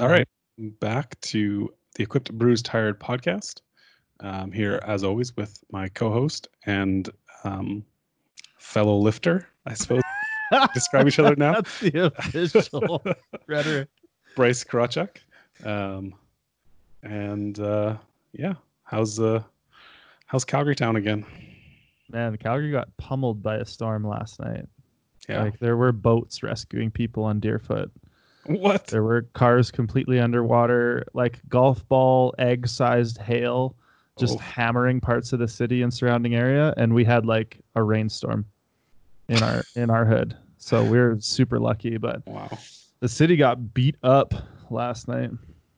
All right, back to the Equipped Bruised Tired podcast. Um, here, as always, with my co-host and um, fellow lifter, I suppose. Describe each other now. That's the official rhetoric. Bryce Krawczyk. Um, and uh, yeah, how's uh, how's Calgary town again? Man, Calgary got pummeled by a storm last night. Yeah. Like there were boats rescuing people on Deerfoot. what? There were cars completely underwater, like golf ball egg-sized hail just Oh. hammering parts of the city and surrounding area and we had like a rainstorm in our in our hood. So we're super lucky, but Wow, the city got beat up last night.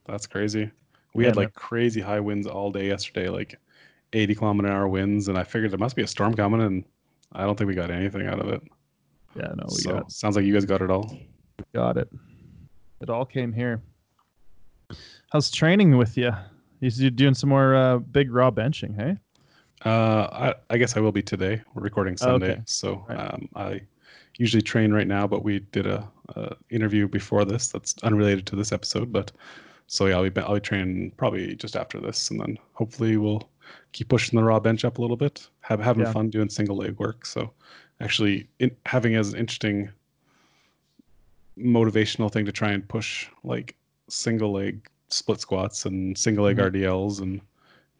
that's crazy. We Yeah, had man. like crazy high winds all day yesterday, like 80 kilometer an hour winds, and I figured there must be a storm coming, and I don't think we got anything out of it. Yeah, no, we so got sounds like you guys got it all. got it. It all came here. How's training with you? You you doing some more uh, big raw benching, hey? Uh, I, I guess I will be today. We're recording Sunday, Okay. so Right. um, I usually train right now, but we did a, a interview before this that's unrelated to this episode. But so yeah, I'll be I'll be training probably just after this, and then hopefully we'll keep pushing the raw bench up a little bit. Have having Yeah. fun doing single leg work. So actually, in, having as an interesting motivational thing to try and push like single leg split squats and single leg Mhm. RDLs and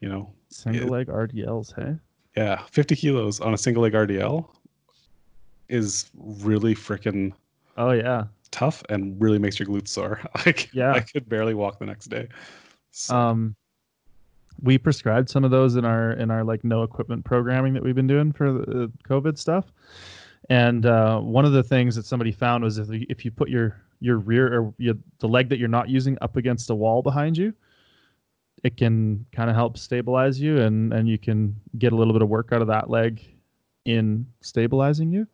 you know Single leg RDLs, hey? yeah, 50 kilos on a single leg RDL is really freaking Oh yeah. tough and really makes your glutes sore. Like, Yeah. I could barely walk the next day. So, Um, we prescribed some of those in our in our like no equipment programming that we've been doing for the COVID stuff. And uh, one of the things that somebody found was if you, if you put your your rear or your, the leg that you're not using up against a wall behind you, it can kind of help stabilize you, and and you can get a little bit of work out of that leg in stabilizing you,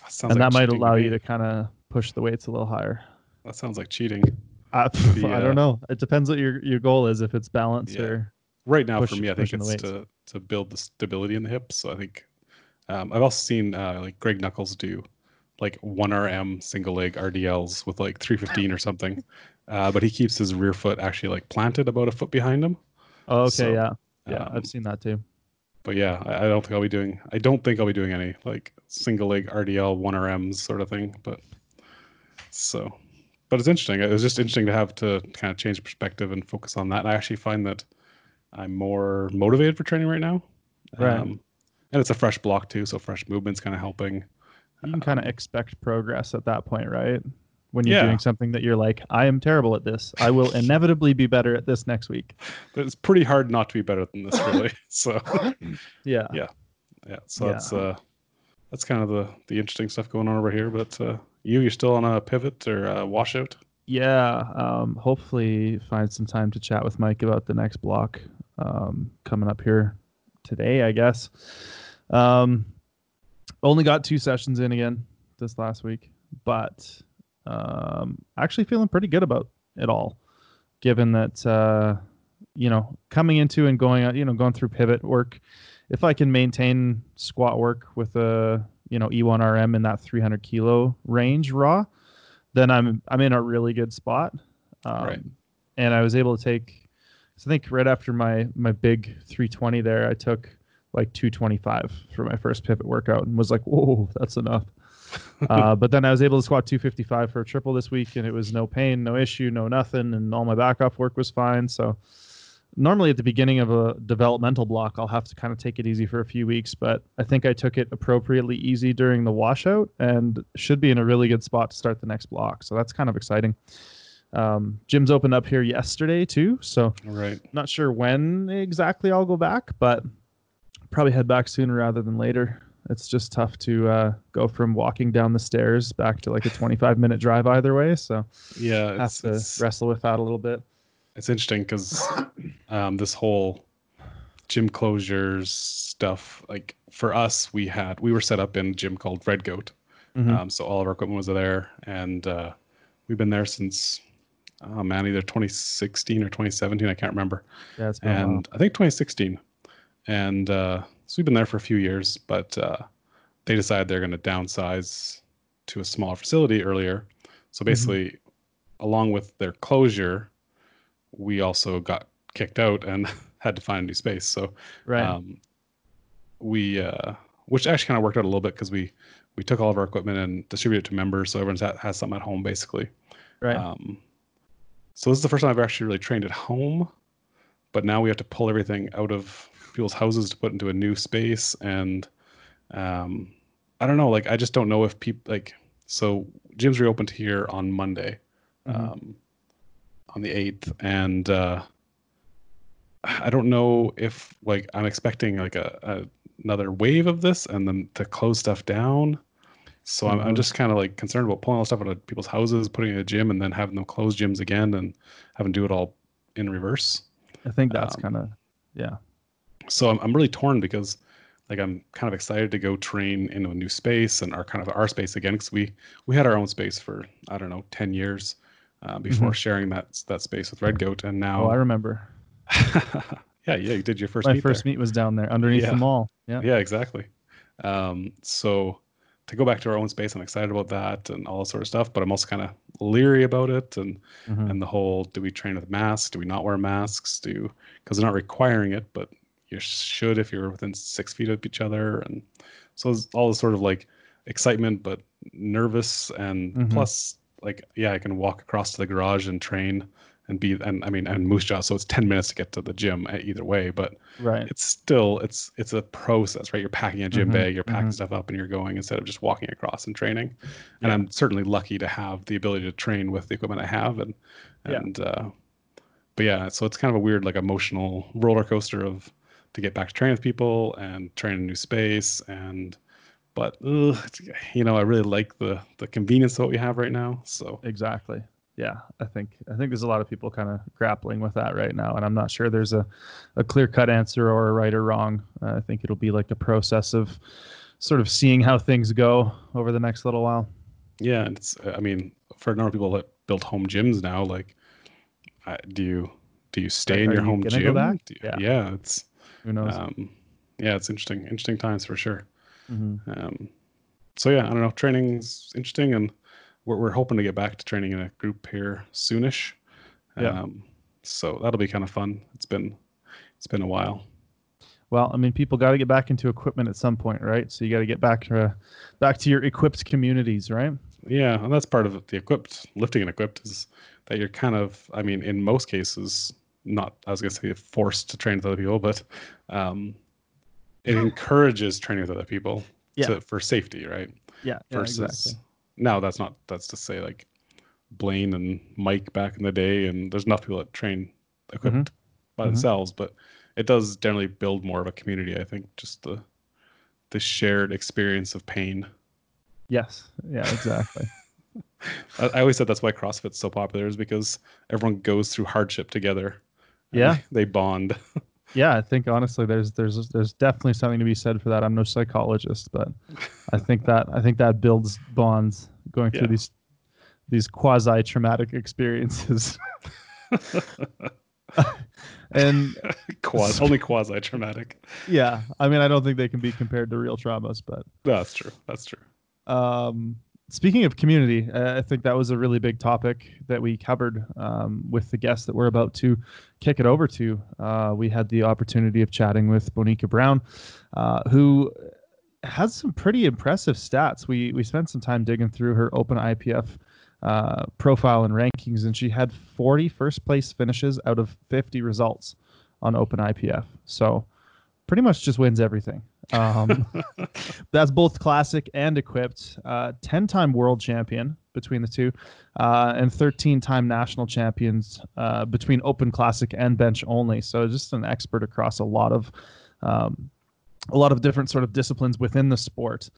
that sounds and like that might allow you to kind of push the weights a little higher. That sounds like cheating. I, The, I uh, don't know. It depends what your your goal is. If it's balance Yeah. or Right now, Push- for me, I think it's weights. to, to build the stability in the hips. So I think um, I've also seen uh, like Greg Nuckols do like 1RM single leg RDLs with like 315 or something. Uh, but he keeps his rear foot actually like planted about a foot behind him. Oh, okay, So, yeah, yeah, Um, I've seen that too. but yeah, I, I don't think I'll be doing. I don't think I'll be doing any like single leg RDL one RMs sort of thing. But so, but it's interesting. It was just interesting to have to kind of change perspective and focus on that. And I actually find that I'm more motivated for training right now. Right. Um, and it's a fresh block too, so fresh movements kind of helping. You can kind of um, expect progress at that point, right? When you're Yeah. doing something that you're like, I am terrible at this. I will inevitably be better at this next week. But it's pretty hard not to be better than this, really. so Yeah. Yeah. yeah, so Yeah. that's uh, that's kind of the the interesting stuff going on over here. But uh, you, you're still on a pivot or a washout. Yeah. Um, hopefully, find some time to chat with Mike about the next block um, coming up here today, I guess. Um, only got two sessions in again this last week, but um, actually feeling pretty good about it all, given that uh, you know coming into and going out, you know, going through pivot work. If I can maintain squat work with a you know E1RM in that 300 kilo range raw, then I'm I'm in a really good spot. Um, Right. And I was able to take, so I think right after my my big 320 there, I took like 225 for my first pivot workout and was like, whoa, that's enough. uh, but then I was able to squat 255 for a triple this week, and it was no pain, no issue, no nothing, and all my back off work was fine. So normally at the beginning of a developmental block, I'll have to kind of take it easy for a few weeks, but I think I took it appropriately easy during the washout and should be in a really good spot to start the next block. So that's kind of exciting. Um, gyms opened up here yesterday too, so Right. not sure when exactly I'll go back, but probably head back sooner rather than later. It's just tough to uh, go from walking down the stairs back to like a 25 minute drive either way. So Yeah, have to it's, wrestle with that a little bit. it's interesting because um, this whole gym closures stuff. Like for us, we had we were set up in a gym called Red Goat. Mhm. Um, so all of our equipment was there, and uh, we've been there since oh man, either 2016 or 2017. I can't remember. yeah, it's been a while. and I think 2016. And uh, so we've been there for a few years, but uh, they decided they're going to downsize to a smaller facility earlier. So basically, along with their closure, we also got kicked out and had to find a new space. So Right. um, we uh, which actually kind of worked out a little bit because we we took all of our equipment and distributed it to members, so everyone's ha- has something at home basically. right. Um, so this is the first time I've actually really trained at home, but now we have to pull everything out of people's houses to put into a new space, and um, I don't know. Like I just don't know if people like. So gyms reopened here on Monday, Mhm. um, on the eighth, and uh, I don't know if like I'm expecting like a, a another wave of this and then to close stuff down. So I'm, I'm Mhm. just kind of like concerned about pulling all stuff out of people's houses, putting it in a gym, and then having them close gyms again and having to do it all in reverse. I think that's um, kind of yeah. So I'm, I'm really torn because like I'm kind of excited to go train in a new space and our kind of our space again because we we had our own space for I don't know 10 years uh, before sharing that that space with Red Goat and now Mm-hmm. Oh, I remember. yeah yeah you did your first My meet first there. meet was down there underneath Yeah. the mall. Yeah. yeah exactly um, so to go back to our own space i'm excited about that and all that sort of stuff but i'm also kind of leery about it and Mhm. and the whole do we train with masks do we not wear masks do because they're not requiring it but you should if you're within six feet of each other and so it's all this sort of like excitement but nervous and Mhm. plus like yeah i can walk across to the garage and train and be and i mean and moose jaw so it's 10 minutes to get to the gym either way but Right. it's still it's it's a process right you're packing a gym Mhm, bag you're packing mhm. stuff up and you're going instead of just walking across and training and i'm certainly lucky to have the ability to train with the equipment i have and Yeah. and uh but yeah so it's kind of a weird like emotional roller coaster of to get back to train with people and train in a new space and but ugh, you know i really like the the convenience of what we have right now so Exactly. Yeah, I think I think there's a lot of people kind of grappling with that right now, and I'm not sure there's a, a clear cut answer or a right or wrong. Uh, I think it'll be like a process of sort of seeing how things go over the next little while. Yeah, and it's I mean, for a number of people that build home gyms now, like, I, do you do you stay in are your you home gym? Yeah. yeah, it's Who knows? um, yeah, it's interesting, interesting times for sure. Mhm. Um, so yeah, I don't know, training's interesting, and we're we're hoping to get back to training in a group here soonish. Yeah. Um, so that'll be kind of fun. It's been it's been a while. Well, I mean, people got to get back into equipment at some point, right? So you got to get back to back to your equipped communities, right? Yeah, and that's part of the equipped lifting and equipped is that you're kind of, I mean, in most cases, not I was gonna say forced to train with other people, but um, it encourages training with other people Yeah. to, for safety, right? Yeah. yeah Versus exactly. now that's not that's to say like Blaine and Mike back in the day, and there's enough people that train equipped by Mhm. themselves, but it does generally build more of a community. I think just the the shared experience of pain. Yes. Yeah. Exactly. I, I always said that's why CrossFit's so popular is because everyone goes through hardship together. Yeah. they bond. yeah, I think honestly, there's there's there's definitely something to be said for that. I'm no psychologist, but I think that I think that builds bonds going through Yeah. these these quasi traumatic experiences. and quasi, only quasi traumatic. yeah, I mean, I don't think they can be compared to real traumas, but That's true. That's true. Um, speaking of community, uh, I think that was a really big topic that we covered um, with the guest that we're about to kick it over to. Uh, we had the opportunity of chatting with Bonica Brown, uh, who has some pretty impressive stats. We we spent some time digging through her Open IPF uh, profile and rankings, and she had 40 first place finishes out of 50 results on Open IPF. So pretty much just wins everything. Um, that's both classic and equipped. Uh, 10 time world champion between the two, uh, and 13 time national champions uh, between open classic and bench only. So just an expert across a lot of um, a lot of different sort of disciplines within the sport.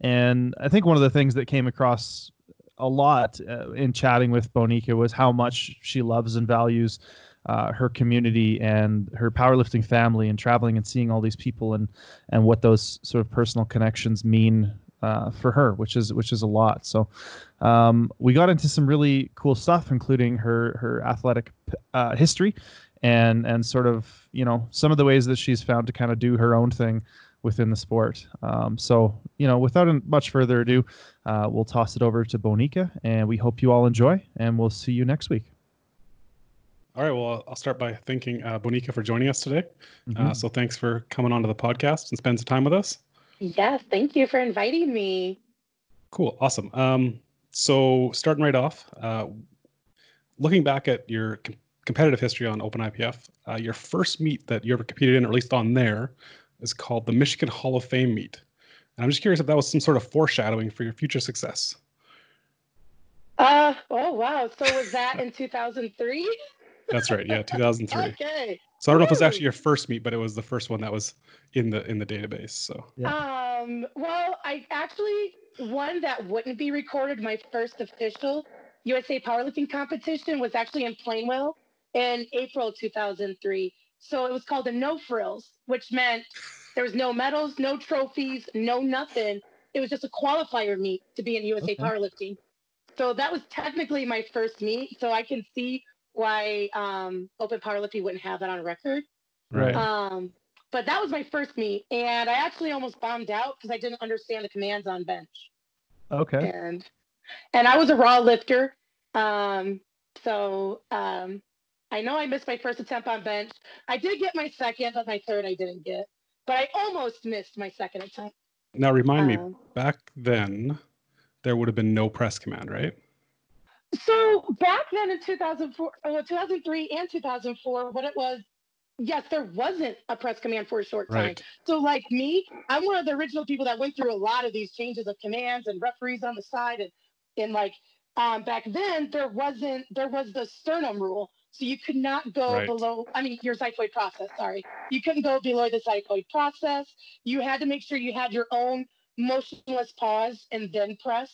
And I think one of the things that came across a lot uh, in chatting with Bonica was how much she loves and values uh, her community and her powerlifting family and traveling and seeing all these people and and what those sort of personal connections mean uh, for her, which is which is a lot. So um, we got into some really cool stuff, including her her athletic uh, history and and sort of you know some of the ways that she's found to kind of do her own thing within the sport. Um, so, you know, without much further ado, uh, we'll toss it over to Bonica, and we hope you all enjoy, and we'll see you next week. All right. Well, I'll start by thanking uh, Bonica for joining us today. Mm-hmm. Uh, so thanks for coming onto the podcast and spending some time with us. Yes, thank you for inviting me. Cool. Awesome. Um, so starting right off, uh, looking back at your com- competitive history on Open IPF, uh, your first meet that you ever competed in, or at least on there, is called the Michigan Hall of Fame meet. And I'm just curious if that was some sort of foreshadowing for your future success. Uh oh wow! So was that in 2003? That's right. Yeah, 2003. okay. So I don't know if it was actually your first meet, but it was the first one that was in the in the database. So. Yeah. Um. Well, I actually one that wouldn't be recorded. My first official USA powerlifting competition was actually in Plainwell in April 2003. So it was called the No Frills, which meant there was no medals, no trophies, no nothing. It was just a qualifier meet to be in USA okay. powerlifting. So that was technically my first meet. So I can see why um, Open Powerlifting wouldn't have that on record. Right. Um, but that was my first meet, and I actually almost bombed out because I didn't understand the commands on bench. Okay. And and I was a raw lifter, um, so um, I know I missed my first attempt on bench. I did get my second, but my third I didn't get. But I almost missed my second attempt. Now remind um, me, back then there would have been no press command, right? So back then in 2004, uh, 2003 and 2004, what it was, yes, there wasn't a press command for a short time. Right. So like me, I'm one of the original people that went through a lot of these changes of commands and referees on the side and, and like um, back then there wasn't there was the sternum rule. So you could not go right. below, I mean, your xiphoid process, sorry. You couldn't go below the xiphoid process. You had to make sure you had your own motionless pause and then press.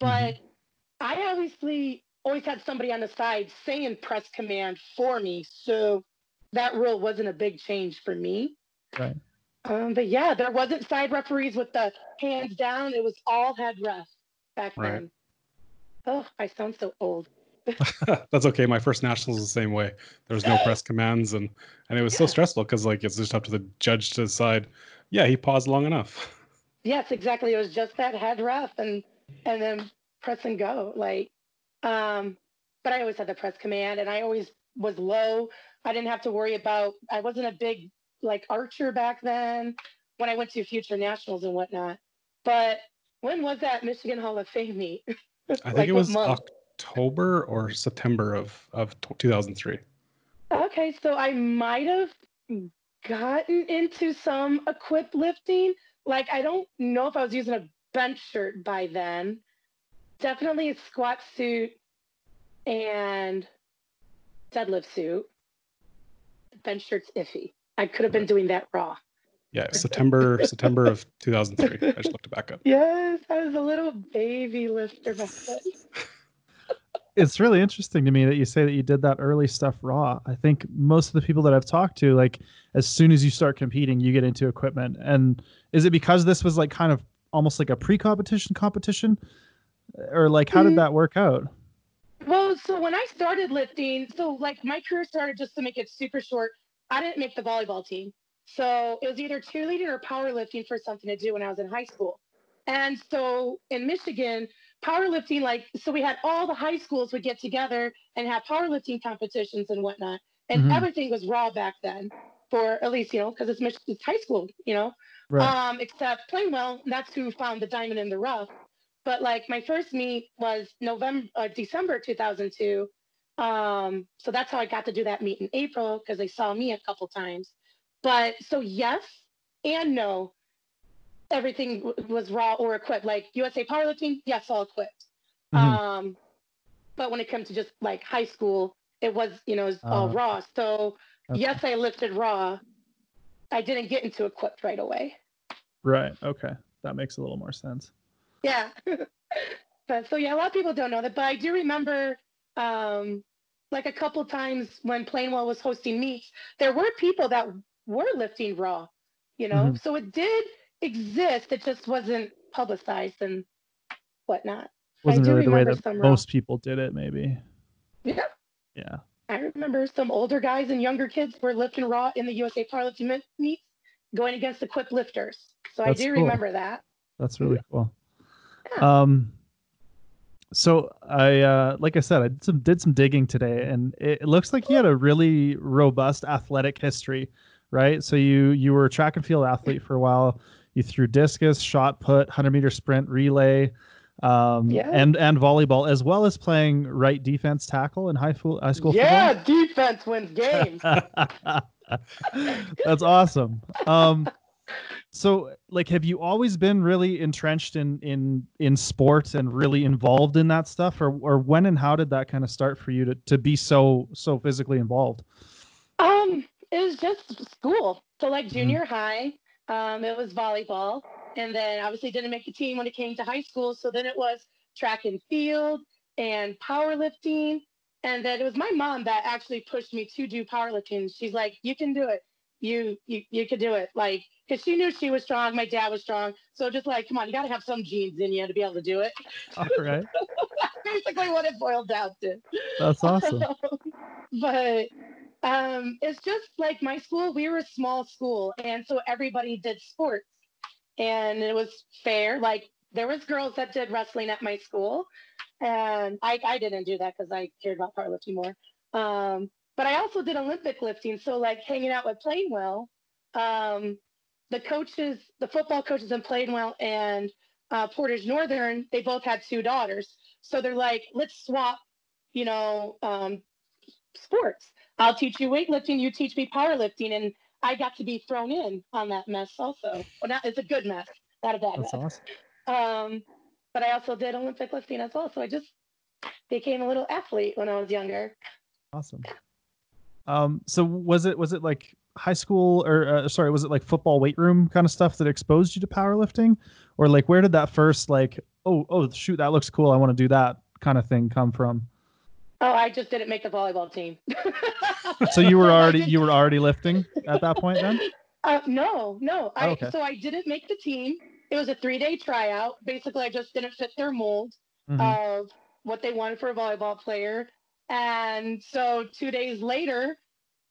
But mm-hmm. I obviously always had somebody on the side saying press command for me. So that rule wasn't a big change for me. Right. Um, but yeah, there wasn't side referees with the hands down. It was all head ref back right. then. Oh, I sound so old. That's okay. My first nationals was the same way. There was no press commands, and and it was yeah. so stressful because like it's just up to the judge to decide. Yeah, he paused long enough. Yes, exactly. It was just that head ref, and and then press and go. Like, um, but I always had the press command, and I always was low. I didn't have to worry about. I wasn't a big like archer back then when I went to future nationals and whatnot. But when was that Michigan Hall of Fame meet? I think like it was October or September of of 2003. Okay, so I might have gotten into some equip lifting. Like I don't know if I was using a bench shirt by then. Definitely a squat suit and deadlift suit. Bench shirt's iffy. I could have been doing that raw. Yeah, September September of 2003. I just looked it back up. Yes, I was a little baby lifter back then. it's really interesting to me that you say that you did that early stuff raw. I think most of the people that I've talked to, like as soon as you start competing, you get into equipment. And is it because this was like kind of almost like a pre-competition competition, or like how did mm-hmm. that work out? Well, so when I started lifting, so like my career started just to make it super short. I didn't make the volleyball team. So it was either cheerleading or powerlifting for something to do when I was in high school. And so in Michigan, powerlifting, like, so we had all the high schools would get together and have powerlifting competitions and whatnot. And mm-hmm. everything was raw back then for at least, you know, because it's, Mich- it's high school, you know, right. um, except Plainwell, that's who found the diamond in the rough. But like my first meet was November, uh, December 2002. Um, so that's how I got to do that meet in April because they saw me a couple times. But so yes and no, everything w- was raw or equipped. Like USA powerlifting, yes, all equipped. Mm-hmm. Um, but when it comes to just like high school, it was you know it was all uh, raw. So okay. yes, I lifted raw. I didn't get into equipped right away. Right. Okay, that makes a little more sense. Yeah. but so yeah, a lot of people don't know that, but I do remember um, like a couple times when Plainwell was hosting meets, there were people that were lifting raw, you know. Mm-hmm. So it did exist. It just wasn't publicized and whatnot. Wasn't really the way that most raw. people did it, maybe. Yeah. Yeah. I remember some older guys and younger kids were lifting raw in the USA powerlifting meets. going against equipped lifters. So That's I do cool. remember that. That's really cool. Yeah. Um, so I, uh, like I said, I did some, did some digging today, and it, it looks like you had a really robust athletic history, right? So you you were a track and field athlete for a while. You threw discus, shot put, hundred meter sprint, relay, um, Yeah. and and volleyball, as well as playing right defense tackle in high school high school yeah, defense wins games. That's awesome. Um, so like have you always been really entrenched in in in sports and really involved in that stuff or or when and how did that kind of start for you to to be so so physically involved Um, it was just school. So like Mhm. junior high, um, it was volleyball, and then obviously didn't make the team when it came to high school. So then it was track and field and powerlifting, and then it was my mom that actually pushed me to do powerlifting. She's like, "You can do it. You you you could do it." Like, because she knew she was strong. My dad was strong. So just like, come on, you got to have some genes in you to be able to do it. all right Basically, what it boiled down to. that's awesome but um, it's just like my school, we were a small school. And so everybody did sports. And it was fair. Like there was girls that did wrestling at my school. And I, I didn't do that because I cared about powerlifting more. Um, but I also did Olympic lifting. So like hanging out with Plainwell, um, the coaches, the football coaches in Plainwell and uh, Portage Northern, they both had two daughters. So they're like, let's swap, you know, um, sports. I'll teach you weightlifting, you teach me powerlifting, and I got to be thrown in on that mess also. Well, not it's a good mess, not a bad that's mess. awesome Um, but I also did Olympic lifting as well, so I just became a little athlete when I was younger. awesome um so was it was it like high school or uh, sorry was it like football weight room kind of stuff that exposed you to powerlifting or like where did that first like oh oh shoot that looks cool i want to do that kind of thing come from Oh, I just didn't make the volleyball team. so you were already you were already lifting at that point then Uh, no, no. I, Oh, okay. So I didn't make the team. It was a three day tryout. Basically, I just didn't fit their mold Mhm. of what they wanted for a volleyball player. And so two days later,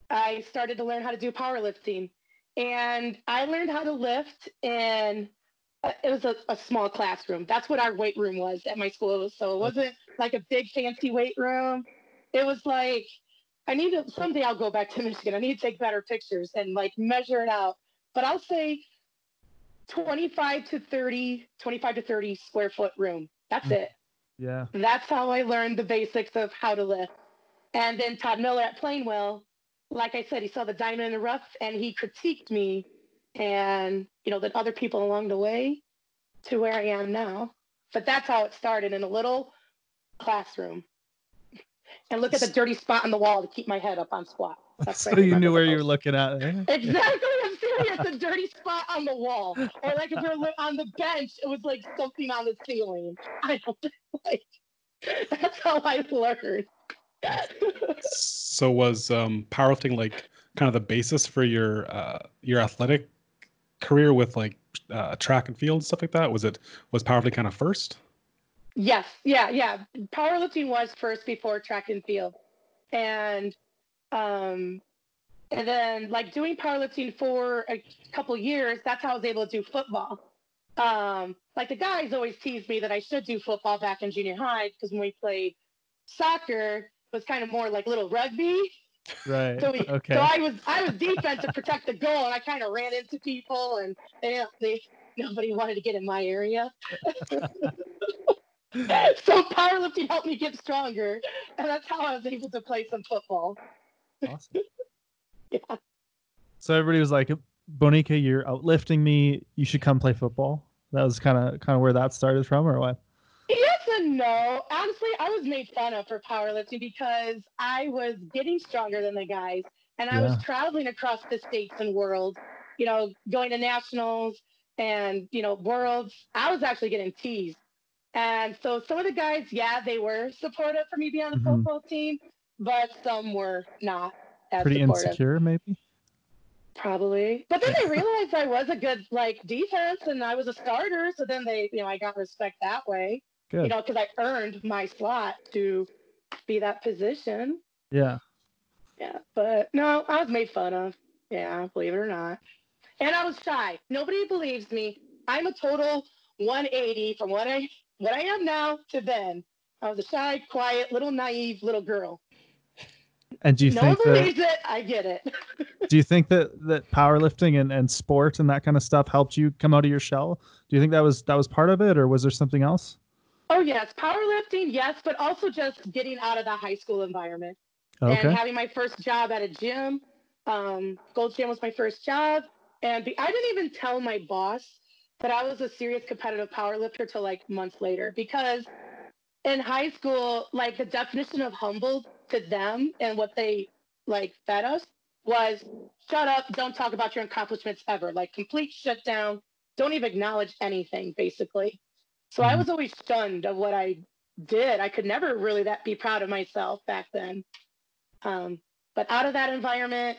I started to learn how to do powerlifting. And I learned how to lift in it was a, a small classroom. That's what our weight room was at my school. So it wasn't like a big fancy weight room. It was like I need to someday I'll go back to Michigan. I need to take better pictures and like measure it out. But I'll say 25 to 30, 25 to 30 square foot room. That's Mm. it. Yeah That's how I learned the basics of how to lift. And then Todd Miller at Plainwell, like I said, he saw the diamond in the rough and he critiqued me and, you know, the other people along the way to where I am now. But that's how it started in a little classroom. And look at the dirty spot on the wall to keep my head up on squat. That's so you knew where you were looking at eh? Exactly. Serious. A dirty spot on the wall. Or like if we're li- on the bench, it was like something on the ceiling. I don't like that's how I learned. So was um, powerlifting like kind of the basis for your uh, your athletic career with like uh, track and field and stuff like that? Was it was powerlifting kind of first? yes, yeah, yeah. Powerlifting was first before track and field. And um and then like doing powerlifting for a couple years, that's how I was able to do football. Um, like the guys always teased me that I should do football back in junior high because when we played soccer, it was kind of more like little rugby. right So, we, okay so I was I was defense to protect the goal, and I kind of ran into people, and they, they nobody wanted to get in my area. so powerlifting helped me get stronger, and that's how I was able to play some football. awesome Yeah. so everybody was like bonica you're outlifting me you should come play football that was kind of kind of where that started from or what Yes and no. Honestly, I was made fun of for powerlifting because I was getting stronger than the guys, and I Yeah. was traveling across the states and world, you know, going to nationals and you know worlds. I was actually getting teased, and so some of the guys, yeah, they were supportive for me being on the Mhm. football team, but some were not pretty supportive. insecure maybe Probably. But then they realized I was a good like defense and I was a starter. So then they, you know, I got respect that way. Good. You know, because I earned my slot to be that position. yeah Yeah. But no, I was made fun of. Yeah, believe it or not. and I was shy. Nobody believes me. I'm a total 180 from what I what I am now to then. I was a shy, quiet, little naive little girl. And do you no think that it. I get it. do you think that that powerlifting and, and sport and that kind of stuff helped you come out of your shell? Do you think that was that was part of it or was there something else? Oh yes, powerlifting, yes, but also just getting out of the high school environment Okay. and having my first job at a gym. Um, Gold Gym was my first job, and be, I didn't even tell my boss that I was a serious competitive powerlifter till like months later because in high school, like the definition of humble to them and what they like fed us was shut up, don't talk about your accomplishments ever, like complete shutdown, don't even acknowledge anything, basically. So I Mhm. was always stunned of what I did. I could never really that be proud of myself back then. Um, but out of that environment,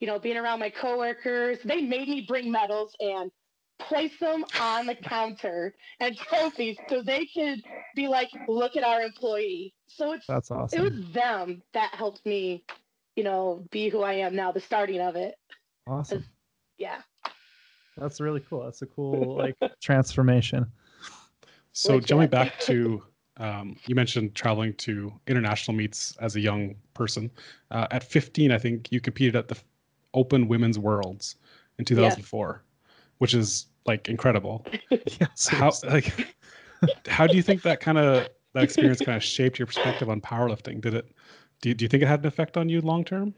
you know, being around my coworkers, they made me bring medals and place them on the counter and trophies so they could be like, look at our employee. So it's That's awesome. it was them that helped me, you know, be who I am now, the starting of it. Awesome. Yeah. That's really cool. That's a cool like transformation. So Legit. jumping back to um, you mentioned traveling to international meets as a young person. Uh, at 15, I think you competed at the Open Women's Worlds in 2004, which is like incredible. Yeah. How like how do you think that kind of that experience kind of shaped your perspective on powerlifting? Did it? Do you, do you think it had an effect on you long term?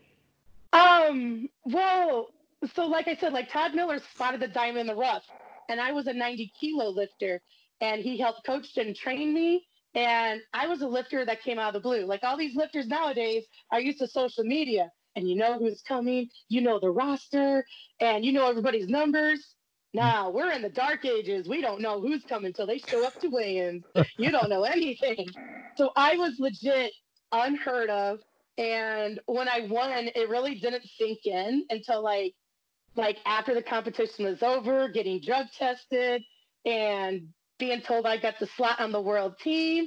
Um, well, so like I said, like Todd Miller spotted the diamond in the rough, and I was a 90 kilo lifter, and he helped coach and train me. And I was a lifter that came out of the blue. Like all these lifters nowadays are used to social media, and you know who's coming, you know the roster, and you know everybody's numbers. Now we're in the dark ages. We don't know who's coming till they show up to weigh-ins. You don't know anything. So I was legit unheard of and when I won, it really didn't sink in until like like after the competition was over, getting drug tested and being told I got the slot on the world team.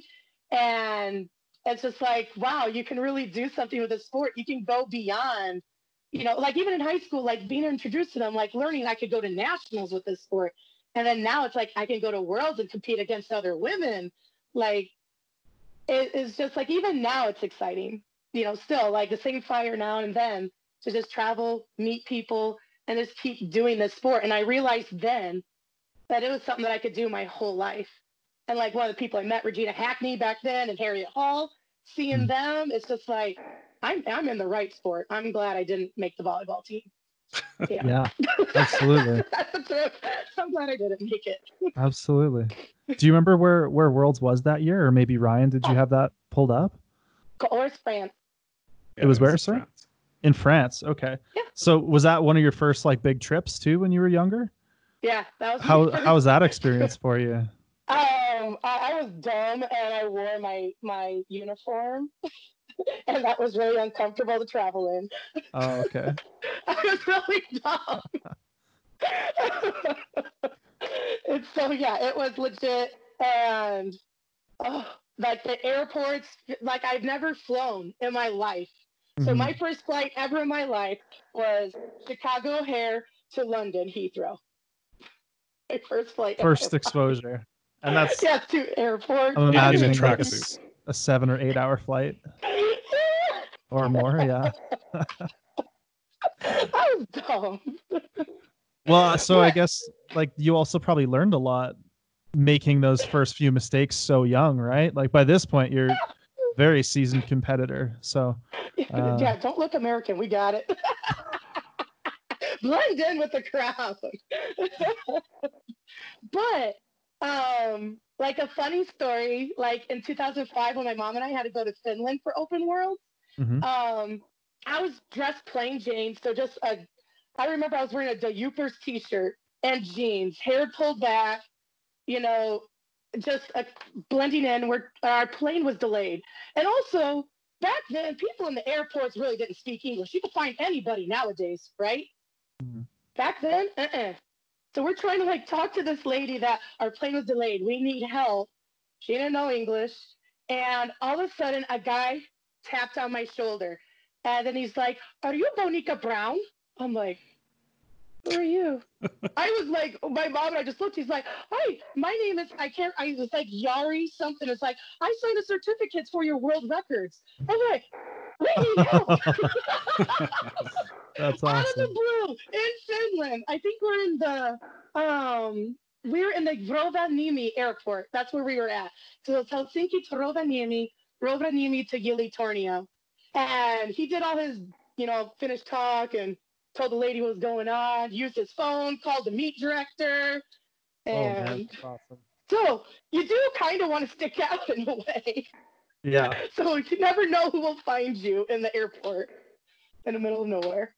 And it's just like, wow, you can really do something with a sport. You can go beyond, you know, like even in high school, like being introduced to them, like learning I could go to nationals with this sport. And then now it's like I can go to worlds and compete against other women. Like it is just like even now it's exciting you know, still like the same fire now and then to just travel, meet people, and just keep doing this sport. And I realized then that it was something that I could do my whole life. And like one of the people I met, Regina Hackney back then and Harriet Hall, seeing Mm. them, it's just like I'm I'm in the right sport. I'm glad I didn't make the volleyball team. Yeah. Yeah, absolutely. That's the truth. I'm glad I didn't make it. Absolutely. Do you remember where where Worlds was that year, or maybe Ryan? Did you have that pulled up Or France. It was where, sir? France. in France? Okay. Yeah. So was that one of your first like big trips too when you were younger? Yeah, that was How how was that experience for you? Um, I, I was dumb and I wore my my uniform, and that was really uncomfortable to travel in. Oh, okay. I was really dumb. and so yeah, it was legit, and oh, like the airports, like I've never flown in my life. So Mhm. my first flight ever in my life was Chicago O'Hare to London Heathrow. My first flight. first ever. exposure, and that's yeah, to airport. I'm In- in a imagining like a, tracksuit. seven or eight hour flight or more. Yeah. I was dumb. Well, so I guess like you also probably learned a lot making those first few mistakes so young, right? Like by this point, you're very seasoned competitor. So Uh, yeah, don't look American. We got it. Blend in with the crowd. but um, like a funny story, like in 2005 when my mom and I had to go to Finland for Open World, mhm. um, I was dressed plain Jane, so just a. I remember I was wearing a Diupers t-shirt and jeans, hair pulled back, you know, just a, blending in. Where our plane was delayed, and also back then, people in the airports really didn't speak English. You can find anybody nowadays, right? Mhm. Back then, uh-uh. So we're trying to like talk to this lady that our plane was delayed. We need help. She didn't know English, and all of a sudden, a guy tapped on my shoulder. And then he's like, Are you Bonica Brown? I'm like, Who are you? I was like, my mom and I just looked. He's like, hi, my name is, I can't, I was like, Yari something. It's like, I signed the certificates for your world records. I'm like. That's Out of the awesome. blue in Finland. I think we're in the, um, we're in the Rovaniemi airport. That's where we were at. So it's Helsinki to Rovaniemi, Rovaniemi to Ylitornio. And he did all his, you know, Finnish talk and told the lady what was going on, used his phone, called the meet director. Oh And that's awesome. so you do kind of want to stick out in a way. Yeah, So you never know who will find you in the airport in the middle of nowhere.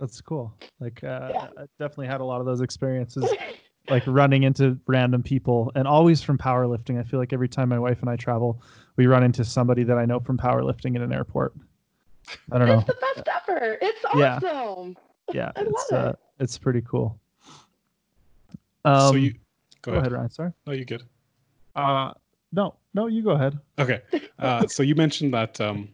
that's cool. Like, uh, Yeah. I definitely had a lot of those experiences, like running into random people, and always from powerlifting. I feel like every time my wife and I travel, we run into somebody that I know from powerlifting in an airport. I don't know. It's the best ever. It's awesome. Yeah, I love it's it. uh, it's pretty cool. Um, so you go, go ahead. ahead, Ryan. Sorry. No, you good. Uh, no, no, you go ahead. Okay. Uh, so you mentioned that um,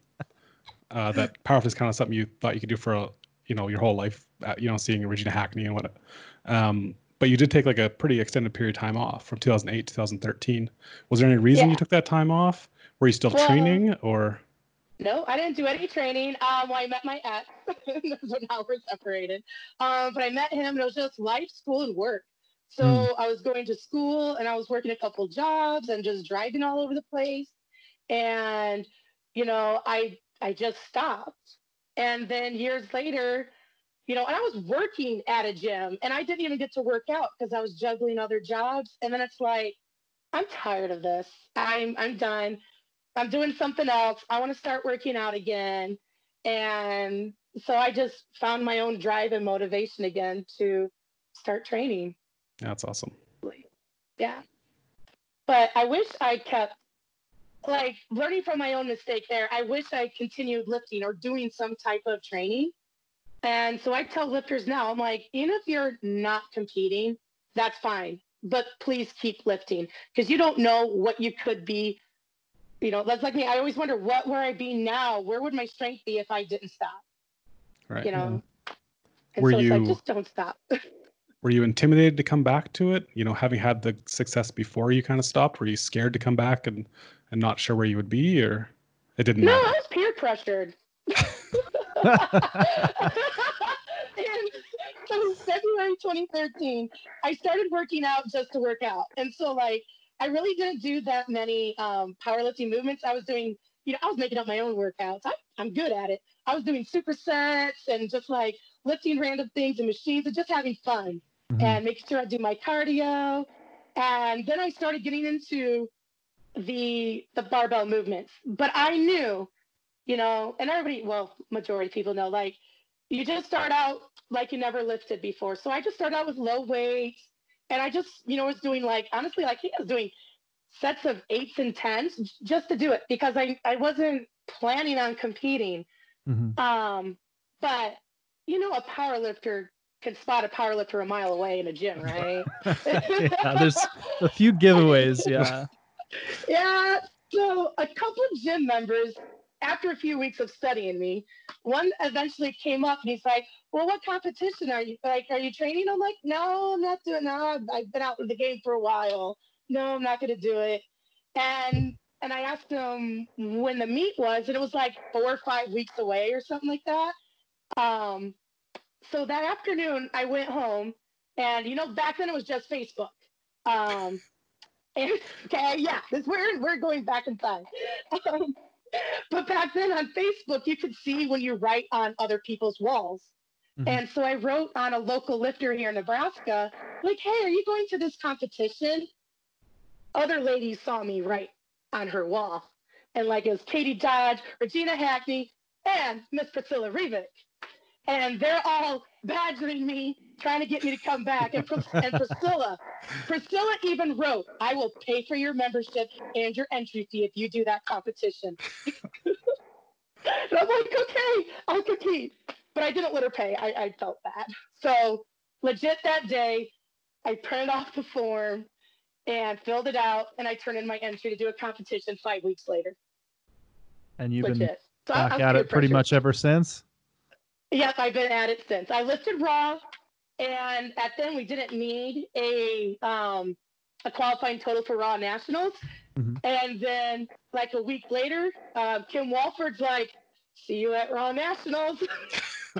uh, that powerlifting is kind of something you thought you could do for a, you know your whole life. Uh, you know, seeing Regina Hackney and what. Um, but you did take like a pretty extended period of time off from 2008 to 2013. Was there any reason Yeah. you took that time off? Were you still Well- training or? No, I didn't do any training. Um, well, I met my ex. so now we're separated. Um, but I met him, and it was just life, school, and work. So Hmm. I was going to school, and I was working a couple jobs, and just driving all over the place. And you know, I I just stopped. And then years later, you know, and I was working at a gym, and I didn't even get to work out because I was juggling other jobs. And then it's like, I'm tired of this. I'm I'm done. I'm doing something else. I want to start working out again. And so I just found my own drive and motivation again to start training. That's awesome. Yeah. But I wish I kept like learning from my own mistake there. I wish I continued lifting or doing some type of training. And so I tell lifters now, I'm like, even if you're not competing, that's fine. But please keep lifting because you don't know what you could be. You know, that's like me. I always wonder what where I'd be now. Where would my strength be if I didn't stop? Right. You know. Mm-hmm. And Were so it's like just don't stop. Were you intimidated to come back to it? You know, having had the success before you kind of stopped, were you scared to come back and and not sure where you would be, or it didn't no, I was peer pressured. and so February 2013, I started working out just to work out. And so like I really didn't do that many um, powerlifting movements. I was doing, you know, I was making up my own workouts. I, I'm good at it. I was doing supersets and just like lifting random things and machines and just having fun Mhm. and making sure I do my cardio. And then I started getting into the the barbell movements. But I knew, you know, and everybody, well, majority of people know, like you just start out like you never lifted before. So I just started out with low weights, and I just, you know, was doing like honestly, like I was doing sets of eights and tens just to do it because I I wasn't planning on competing. Mhm. Um, but you know, a power lifter can spot a power lifter a mile away in a gym, right? yeah, there's a few giveaways. Yeah. yeah. So a couple of gym members, after a few weeks of studying me, one eventually came up and he's like, "Well, what competition are you like? Are you training?" I'm like, "No, I'm not doing that. I've, been out of the game for a while. No, I'm not going to do it." And and I asked him when the meet was, and it was like four or five weeks away or something like that. Um, so that afternoon, I went home, and you know, back then it was just Facebook. Um, and, okay, yeah, this we're we're going back in time. Um, but back then on Facebook, you could see when you write on other people's walls. Mhm. And so I wrote on a local lifter here in Nebraska, like, "Hey, are you going to this competition?" Other ladies saw me write on her wall, and like it was Katie Dodge, Regina Hackney, and Miss Priscilla Ribic, and they're all badgering me, trying to get me to come back. And, and Priscilla, Priscilla even wrote, "I will pay for your membership and your entry fee if you do that competition." and I'm like, "Okay, I'll compete," but I didn't let her pay. I, I felt bad. So legit that day, I printed off the form and filled it out, and I turned in my entry to do a competition five weeks later. And you've been legit. So back I at it pretty pressured. much ever since. Yes, I've been at it since. I lifted raw, and at then we didn't need a um, a qualifying total for Raw Nationals. Mhm. And then like a week later, uh, Kim Walford's like, "See you at Raw Nationals."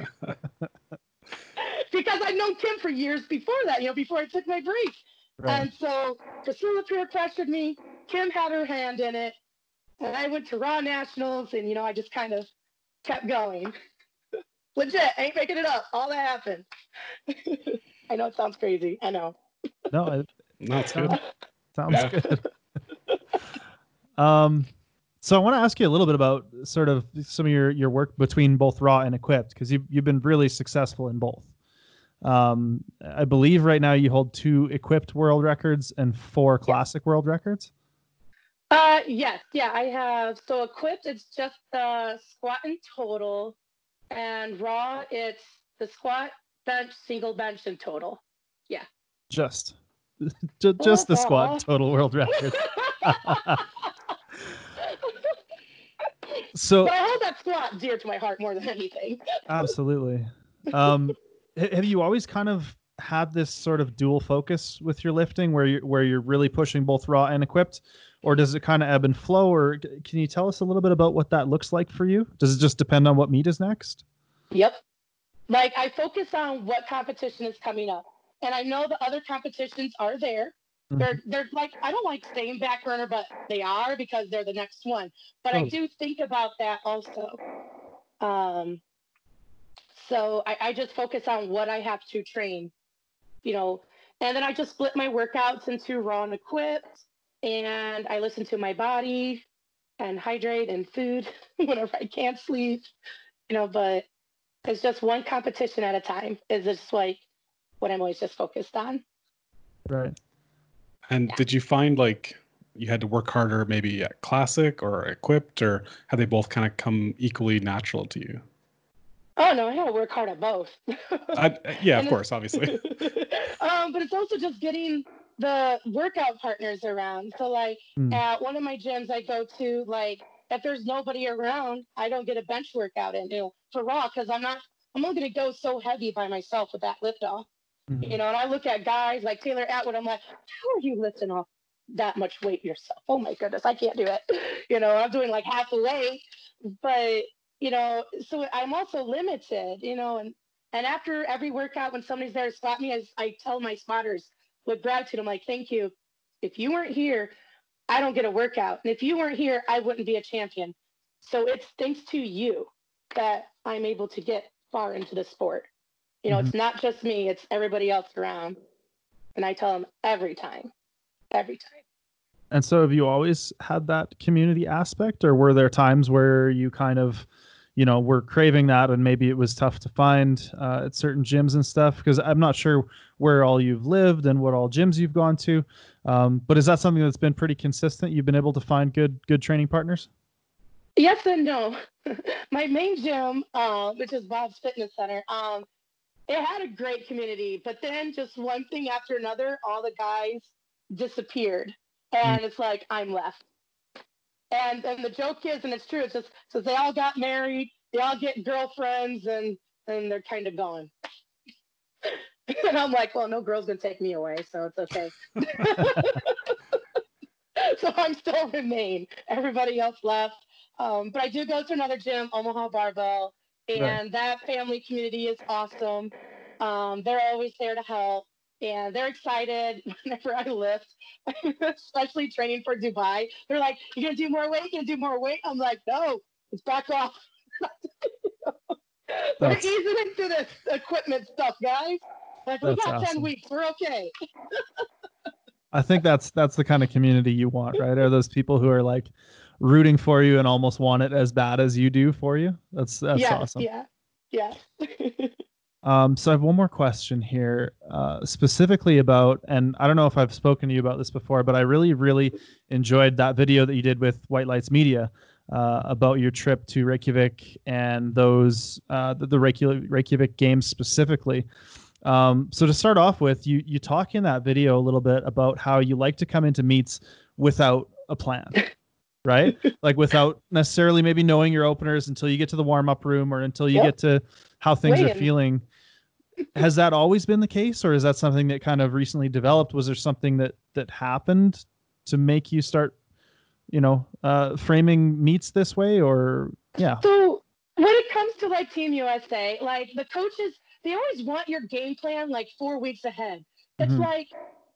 because I'd known Kim for years before that, you know, before I took my break. Right. And so Priscilla peer pressured me. Kim had her hand in it. And I went to Raw Nationals and, you know, I just kind of kept going. Legit, ain't making it up. All that happened. I know it sounds crazy. I know. no, it No, it's good. sounds Yeah. good. um, so I want to ask you a little bit about sort of some of your your work between both Raw and Equipped because you've you've been really successful in both. Um, I believe right now you hold two Equipped world records and four Classic world records. Uh, yes, yeah, I have. So equipped, it's just the squat and total, and raw, it's the squat, bench, single bench, and total. Yeah. Just, ju- just the squat total world record. So but I hold that squat dear to my heart more than anything. Absolutely. Um, have you always kind of had this sort of dual focus with your lifting, where you where you're really pushing both raw and equipped, or does it kind of ebb and flow? Or can you tell us a little bit about what that looks like for you? Does it just depend on what meet is next? Yep. Like I focus on what competition is coming up. And I know the other competitions are there. Mhm. They're they're like I don't like saying back burner, but they are because they're the next one. But I Oh. do think about that also. Um so I, I just focus on what I have to train, you know, and then I just split my workouts into raw and equipped and I listen to my body and hydrate and food whenever I can't sleep, you know, but it's just one competition at a time is just like what I'm always just focused on. Right. And Yeah. did you find like you had to work harder maybe at classic or equipped or have they both kind of come equally natural to you? Oh no, I gotta work hard at both. I, yeah, of course, obviously. um, but it's also just getting the workout partners around. So like Hmm. at one of my gyms I go to, like if there's nobody around, I don't get a bench workout in, you know, for raw because I'm not I'm only gonna go so heavy by myself with that lift off. Mhm. You know, and I look at guys like Taylor Atwood, I'm like, how are you lifting off that much weight yourself? Oh my goodness, I can't do it. You know, I'm doing like half the weight, but you know, so I'm also limited, you know, and and after every workout, when somebody's there to spot me, I, I tell my spotters with gratitude, I'm like, thank you. If you weren't here, I don't get a workout. And if you weren't here, I wouldn't be a champion. So it's thanks to you that I'm able to get far into the sport. You know, it's mm-hmm. not just me, it's everybody else around. And I tell them every time, every time. And so, have you always had that community aspect, or were there times where you kind of, you know, were craving that, and maybe it was tough to find uh, at certain gyms and stuff? Because I'm not sure where all you've lived and what all gyms you've gone to, um, but is that something that's been pretty consistent? You've been able to find good good training partners. Yes and no. My main gym, uh, which is Bob's Fitness Center, um, it had a great community, but then just one thing after another, all the guys disappeared, and it's like I'm left. And and the joke is, and it's true, it's just so they all got married, they all get girlfriends, and and they're kind of gone. and I'm like, well, no girl's gonna take me away, so it's okay. so I'm still remain. Everybody else left. Um, but I do go to another gym, Omaha Barbell, and Right. that family community is awesome. Um, they're always there to help, and they're excited whenever I lift, especially training for Dubai. They're like, "You're gonna do more weight? You're gonna do more weight?" I'm like, "No, it's back off." We're easing into this equipment stuff, guys. Like we got ten weeks, we're okay. I think that's that's the kind of community you want, right? Are those people who are like rooting for you and almost want it as bad as you do for you? That's that's yeah, awesome. yeah, yeah. Um, so I have one more question here, uh, specifically about, and I don't know if I've spoken to you about this before, but I really, really enjoyed that video that you did with White Lights Media uh, about your trip to Reykjavik and those uh, the, the Reykjavik, Reykjavik games specifically. Um, so to start off with, you you talk in that video a little bit about how you like to come into meets without a plan. Right, like without necessarily maybe knowing your openers until you get to the warm up room or until you Yep. get to how things are feeling has that always been the case, or is that something that kind of recently developed? Was there something that that happened to make you start, you know, uh, framing meets this way, or yeah? So when it comes to like Team USA, like the coaches, they always want your game plan like four weeks ahead. It's Mhm. like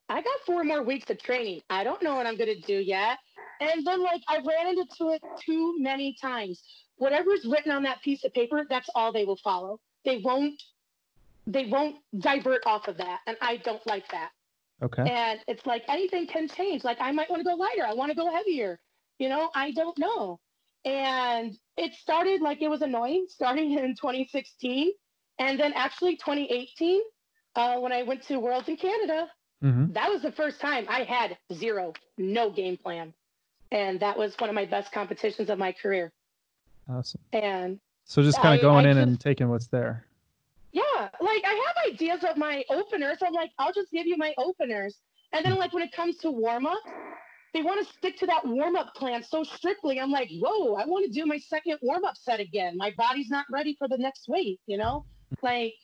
I got four more weeks of training. I don't know what I'm gonna do yet. And then like I ran into it too many times. Whatever's written on that piece of paper, that's all they will follow. They won't they won't divert off of that. And I don't like that. Okay. And it's like anything can change. Like I might want to go lighter. I want to go heavier. You know, I don't know. And it started like it was annoying starting in 2016. And then actually 2018, uh, when I went to Worlds in Canada, hmm that was the first time I had zero, no game plan. And that was one of my best competitions of my career. Awesome. And So just kind of going I in and taking what's there. Yeah, like I have ideas of my openers. I'm like, I'll just give you my openers. And then like when it comes to warm up, they want to stick to that warm up plan so strictly. I'm like, whoa, I want to do my second warm up set again. My body's not ready for the next weight, you know? Like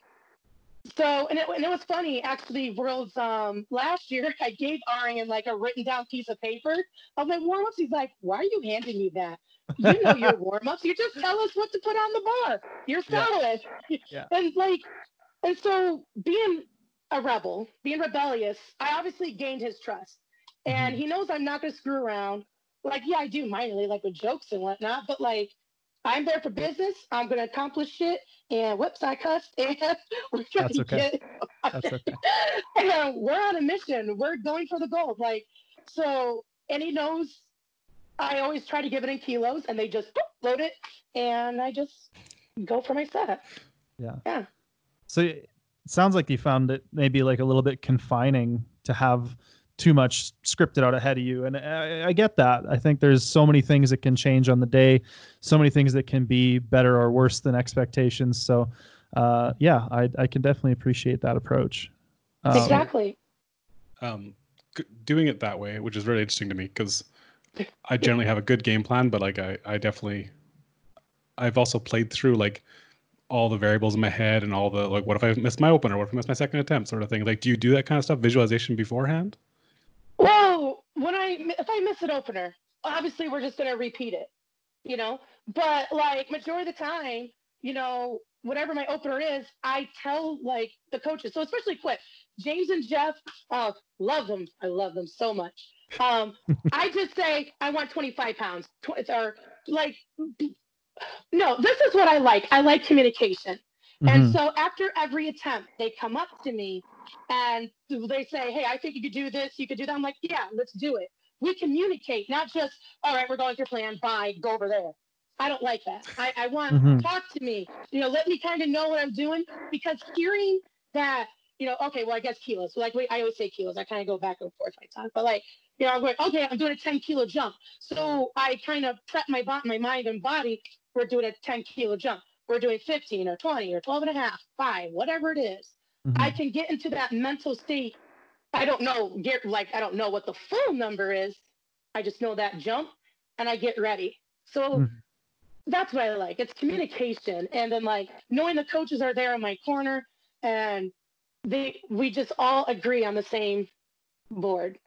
so and it, and it was funny actually worlds um last year i gave arian like a written down piece of paper. Of my warm-ups? He's like why are you handing me that? You know your warm-ups. You just tell us what to put on the bar. You're Yeah. solid. Yeah. and like and so being a rebel being rebellious i obviously gained his trust. And he knows i'm not going to screw around. Like yeah i do minorly like with jokes and whatnot but like i'm there for business i'm going to accomplish it. and whoops i cussed and we're trying That's to okay. get That's okay. and we're on a mission we're going for the gold like so and he knows i always try to give it in kilos and they just boop, load it and i just go for my set Yeah. Yeah. So it sounds like you found it maybe like a little bit confining to have too much scripted out ahead of you, and I, I get that. I think there's so many things that can change on the day, so many things that can be better or worse than expectations. So, uh, yeah, I, I can definitely appreciate that approach. Um, exactly um, g- doing it that way, which is really interesting to me because I generally have a good game plan, but like I, I definitely, I've also played through like all the variables in my head and all the like, what if I miss my opener? What if I miss my second attempt? Sort of thing. Like, do you do that kind of stuff, visualization beforehand? Well, when I if I miss an opener, obviously we're just gonna repeat it, you know. But like majority of the time, you know, whatever my opener is, I tell like the coaches. So especially quick, James and Jeff, uh, love them. I love them so much. Um, I just say I want 25 pounds, tw- or like. No, this is what I like. I like communication. And mhm, so after every attempt, they come up to me and they say, Hey, I think you could do this, you could do that. I'm like, Yeah, let's do it. We communicate, not just, all right, we're going through plan, bye, go over there. I don't like that. I, I want Mhm. talk to me, you know, let me kind of know what I'm doing because hearing that, you know, okay, well, I guess kilos. Like we, I always say kilos. I kind of go back and forth like talk, but like, you know, I'm going, okay, I'm doing a 10 kilo jump. So I kind of prep my body, my mind and body. We're doing a 10 kilo jump we're doing 15 or 20 or 12 and a half, five, whatever it is. mhm. I can get into that mental state. I don't know, get like I don't know what the full number is. I just know that jump and I get ready. So Mhm. that's what I like. It's communication and then like knowing the coaches are there in my corner and they we just all agree on the same board.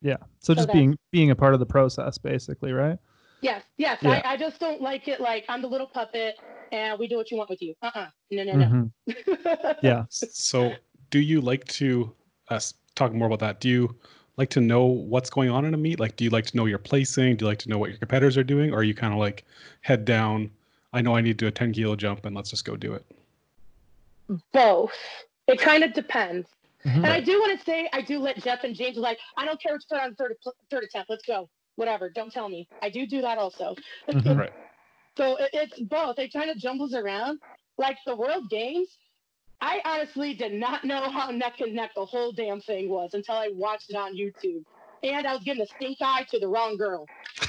yeah. So just that- being being a part of the process, basically, right? Yes, yes. Yeah. I, I just don't like it like I'm the little puppet and we do what you want with you. Uh-uh. No, no, no. Mhm. Yeah. So, do you like to us talk more about that? Do you like to know what's going on in a meet? Like, do you like to know your placing? Do you like to know what your competitors are doing? Or are you kind of like head down? I know I need to do a 10 kilo jump and let's just go do it. Both. It kind of depends. Mhm. And I do want to say, I do let Jeff and James like, I don't care what you put on third third attempt. Let's go. Whatever. Don't tell me. I do do that also. Mhm. Right. So it, it's both. It kind of jumbles around. Like the World Games, I honestly did not know how neck and neck the whole damn thing was until I watched it on YouTube. And I was giving a stink eye to the wrong girl. I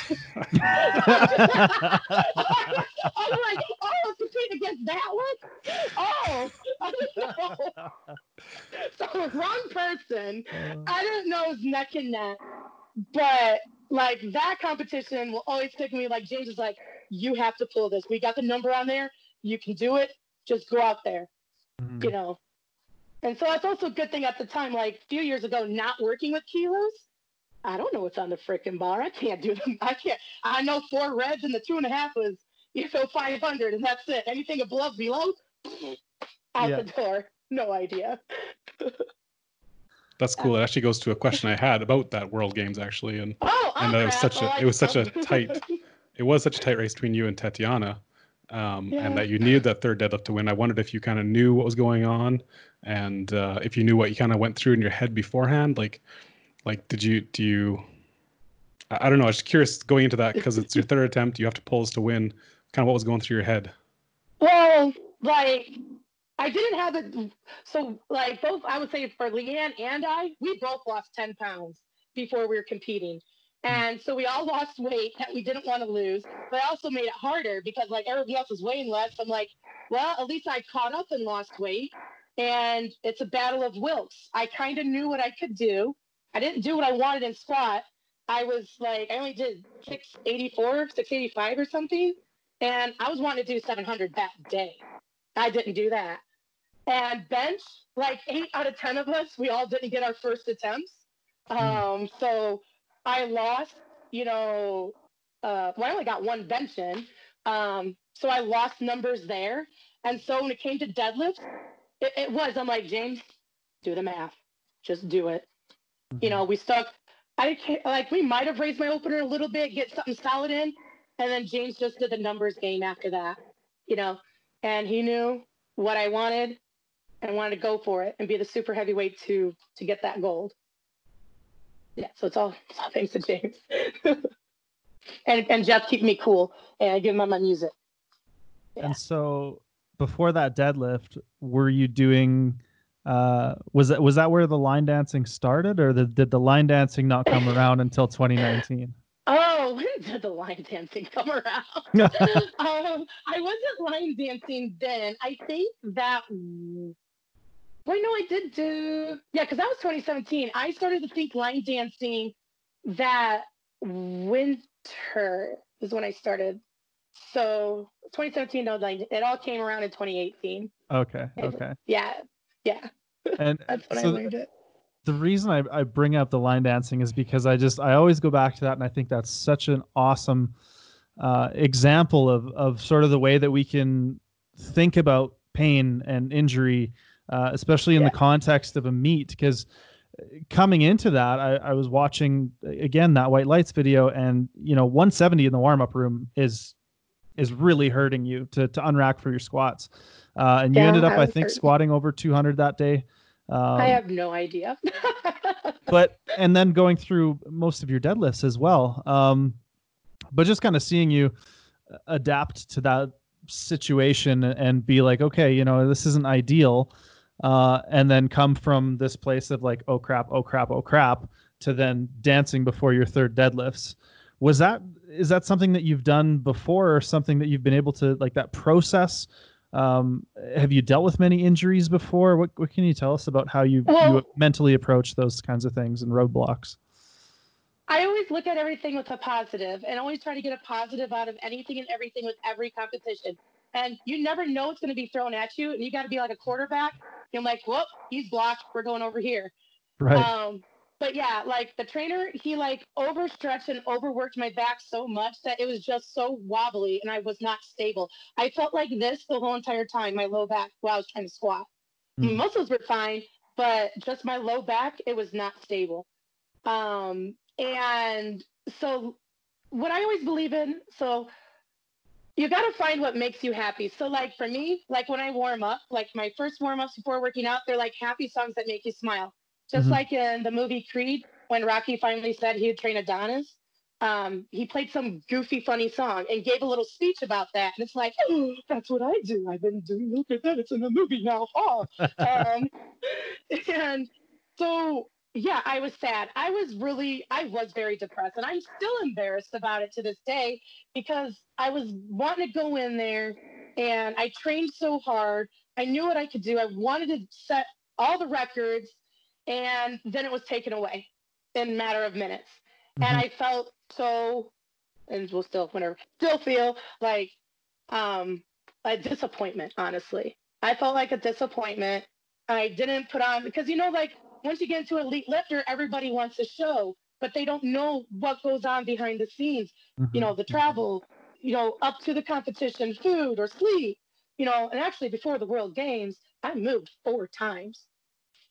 was like, oh, competing against that one? Oh, I didn't know. So wrong person. I didn't know it was neck and neck, but like that competition will always stick with me. Like James is like, you have to pull this. We got the number on there. You can do it. Just go out there. Mm-hmm. you know. And so that's also a good thing at the time, like a few years ago, not working with kilos. I don't know what's on the freaking bar. I can't do them. I can't. I know four reds and the two and a half was, you know, 500 and that's it. Anything above, below, out Yeah. the door. No idea. That's cool. It actually goes to a question I had about that World Games actually, and Oh, And oh, it was such a- Oh, it was such a tight- it was such a tight race between you and Tatiana, um, Yeah. and that you needed that third deadlift to win. I wondered if you kind of knew what was going on, and uh, if you knew what you kind of went through in your head beforehand. Like, like did you do you? I I don't know. I was just curious going into that because it's your third attempt. You have to pull this to win. Kind of what was going through your head. Well, like I didn't have it. So, like both, I would say for Leanne and I, we both lost ten pounds before we were competing, and so we all lost weight that we didn't want to lose. But I also made it harder because like everybody else was weighing less. I'm like, well, at least I caught up and lost weight, and it's a battle of wills. I kind of knew what I could do. I didn't do what I wanted in squat. I was like, I only did 684, 685 or something. And I was wanting to do 700 that day. I didn't do that. And bench, like eight out of 10 of us, we all didn't get our first attempts. Um, so I lost, you know, uh, well, I only got one bench in. Um, so I lost numbers there. And so when it came to deadlifts, it, it was, I'm like, James, do the math. Just do it. You know, we stuck, I can't, like, we might have raised my opener a little bit, get something solid in. And then James just did the numbers game after that, you know, and he knew what I wanted and wanted to go for it and be the super heavyweight to to get that gold. Yeah, so it's all, it's all thanks to James. and and Jeff keeping me cool and I give him my music. Yeah. And so before that deadlift, were you doing uh was that was that where the line dancing started or the, did the line dancing not come around until 2019? Oh, when did the line dancing come around? um, I wasn't line dancing then. I think that. Wait, no, I did do. Yeah, because that was 2017. I started to think line dancing that winter is when I started. So 2017, no, like it all came around in 2018. okay, okay. Yeah, yeah, And that's when so I learned it. the reason I, I bring up the line dancing is because I just I always go back to that and I think that's such an awesome uh, example of of sort of the way that we can think about pain and injury, uh, especially in Yeah. the context of a meet. Because coming into that, I, I was watching again that white lights video, and you know 170 in the warm up room is is really hurting you to to unrack for your squats. Uh, and you Yeah, ended up, I I think, hurting. squatting over 200 that day. Um, I have no idea. but and then going through most of your deadlifts as well um but just kind of seeing you adapt to that situation and be like okay you know this isn't ideal uh and then come from this place of like oh crap oh crap oh crap to then dancing before your third deadlifts was that is that something that you've done before or something that you've been able to like that process um, have you dealt with many injuries before? What, what can you tell us about how you, you mentally approach those kinds of things and roadblocks? I always look at everything with a positive and always try to get a positive out of anything and everything with every competition. And you never know what's going to be thrown at you. And you got to be like a quarterback. You're like, whoop, he's blocked. We're going over here. Right. Um, but yeah, like the trainer, he like overstretched and overworked my back so much that it was just so wobbly and I was not stable. I felt like this the whole entire time, my low back while I was trying to squat. My Mm. muscles were fine, but just my low back, it was not stable. Um, and so what I always believe in, so you got to find what makes you happy. So like for me, like when I warm up, like my first warm ups before working out, they're like happy songs that make you smile. Just Mhm. like in the movie Creed, when Rocky finally said he would train Adonis, um, he played some goofy, funny song and gave a little speech about that. And it's like, oh, that's what I do. I've been doing, look at that. It's in the movie now. Oh. um, and so, yeah, I was sad. I was really, I was very depressed. And I'm still embarrassed about it to this day because I was wanting to go in there and I trained so hard. I knew what I could do. I wanted to set all the records and then it was taken away in a matter of minutes. And I felt so, and will still, whenever, still feel like um, a disappointment, honestly. I felt like a disappointment. I didn't put on because you know, like once you get into elite lifter, everybody wants a show, but they don't know what goes on behind the scenes. You Mhm. know, the travel, you know, up to the competition, food or sleep. You know, and actually before the World Games, I moved four times,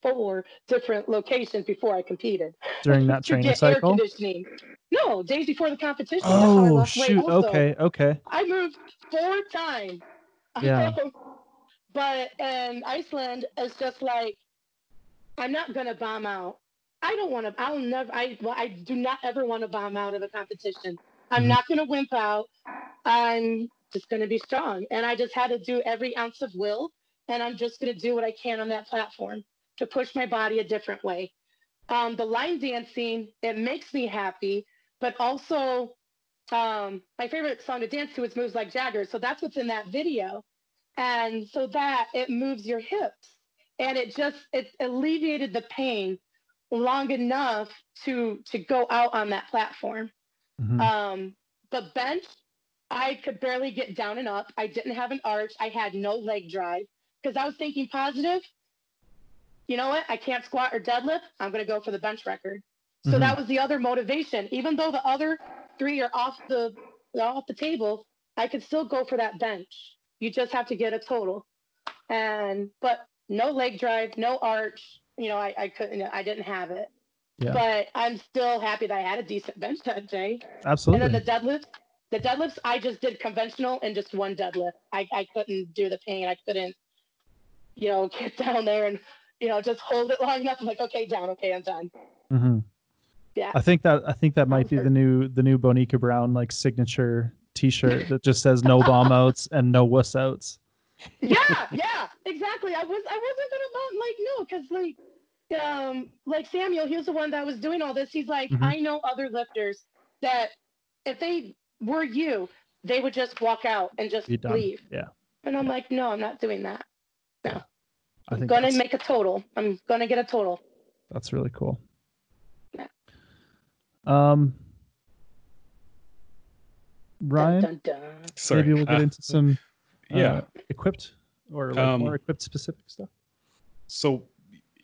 four different locations before I competed during that to training cycle. conditioning. No, days before the competition. That's how I Oh shoot! also. Okay, okay. I moved four times. Yeah. but in Iceland, it's just like I'm not gonna bomb out. I don't want to. I'll never. I. well, I do not ever want to bomb out of a competition. I'm Mhm. not gonna wimp out. I'm just gonna be strong, and I just had to do every ounce of will, and I'm just gonna do what I can on that platform to push my body a different way. Um, the line dancing, it makes me happy, but also um, my favorite song to dance to is Moves Like Jagger. So that's what's in that video. And so that it moves your hips and it just, it alleviated the pain long enough to, to go out on that platform. Mhm. Um, the bench, I could barely get down and up. I didn't have an arch. I had no leg drive because I was thinking positive. You know what? I can't squat or deadlift. I'm going to go for the bench record. So Mhm. that was the other motivation. Even though the other three are off the off the table, I could still go for that bench. You just have to get a total. And but no leg drive, no arch. You know, I, I couldn't I didn't have it. Yeah. But I'm still happy that I had a decent bench that day. Absolutely. And then the deadlifts, the deadlifts, I just did conventional and just one deadlift. I, I couldn't do the pain. I couldn't, you know, get down there and, you know, just hold it long enough. I'm like, okay, down, okay, I'm done. hmm Yeah. I think that I think that might be the new the new Bonica Brown like signature T-shirt that just says no bomb outs and no wuss outs. Yeah, yeah, exactly. I was I wasn't gonna vote like no, because like um like Samuel, he was the one that was doing all this. He's like, Mhm. I know other lifters that if they were you, they would just walk out and just leave. Yeah. And I'm like, no, I'm not doing that. I I'm think gonna that's, make a total. I'm gonna get a total. that's really cool. Yeah. Um, Dun, Ryan, dun, dun. Sorry. maybe we'll get Uh, into some uh, yeah. equipped or like Um, more equipped specific stuff. So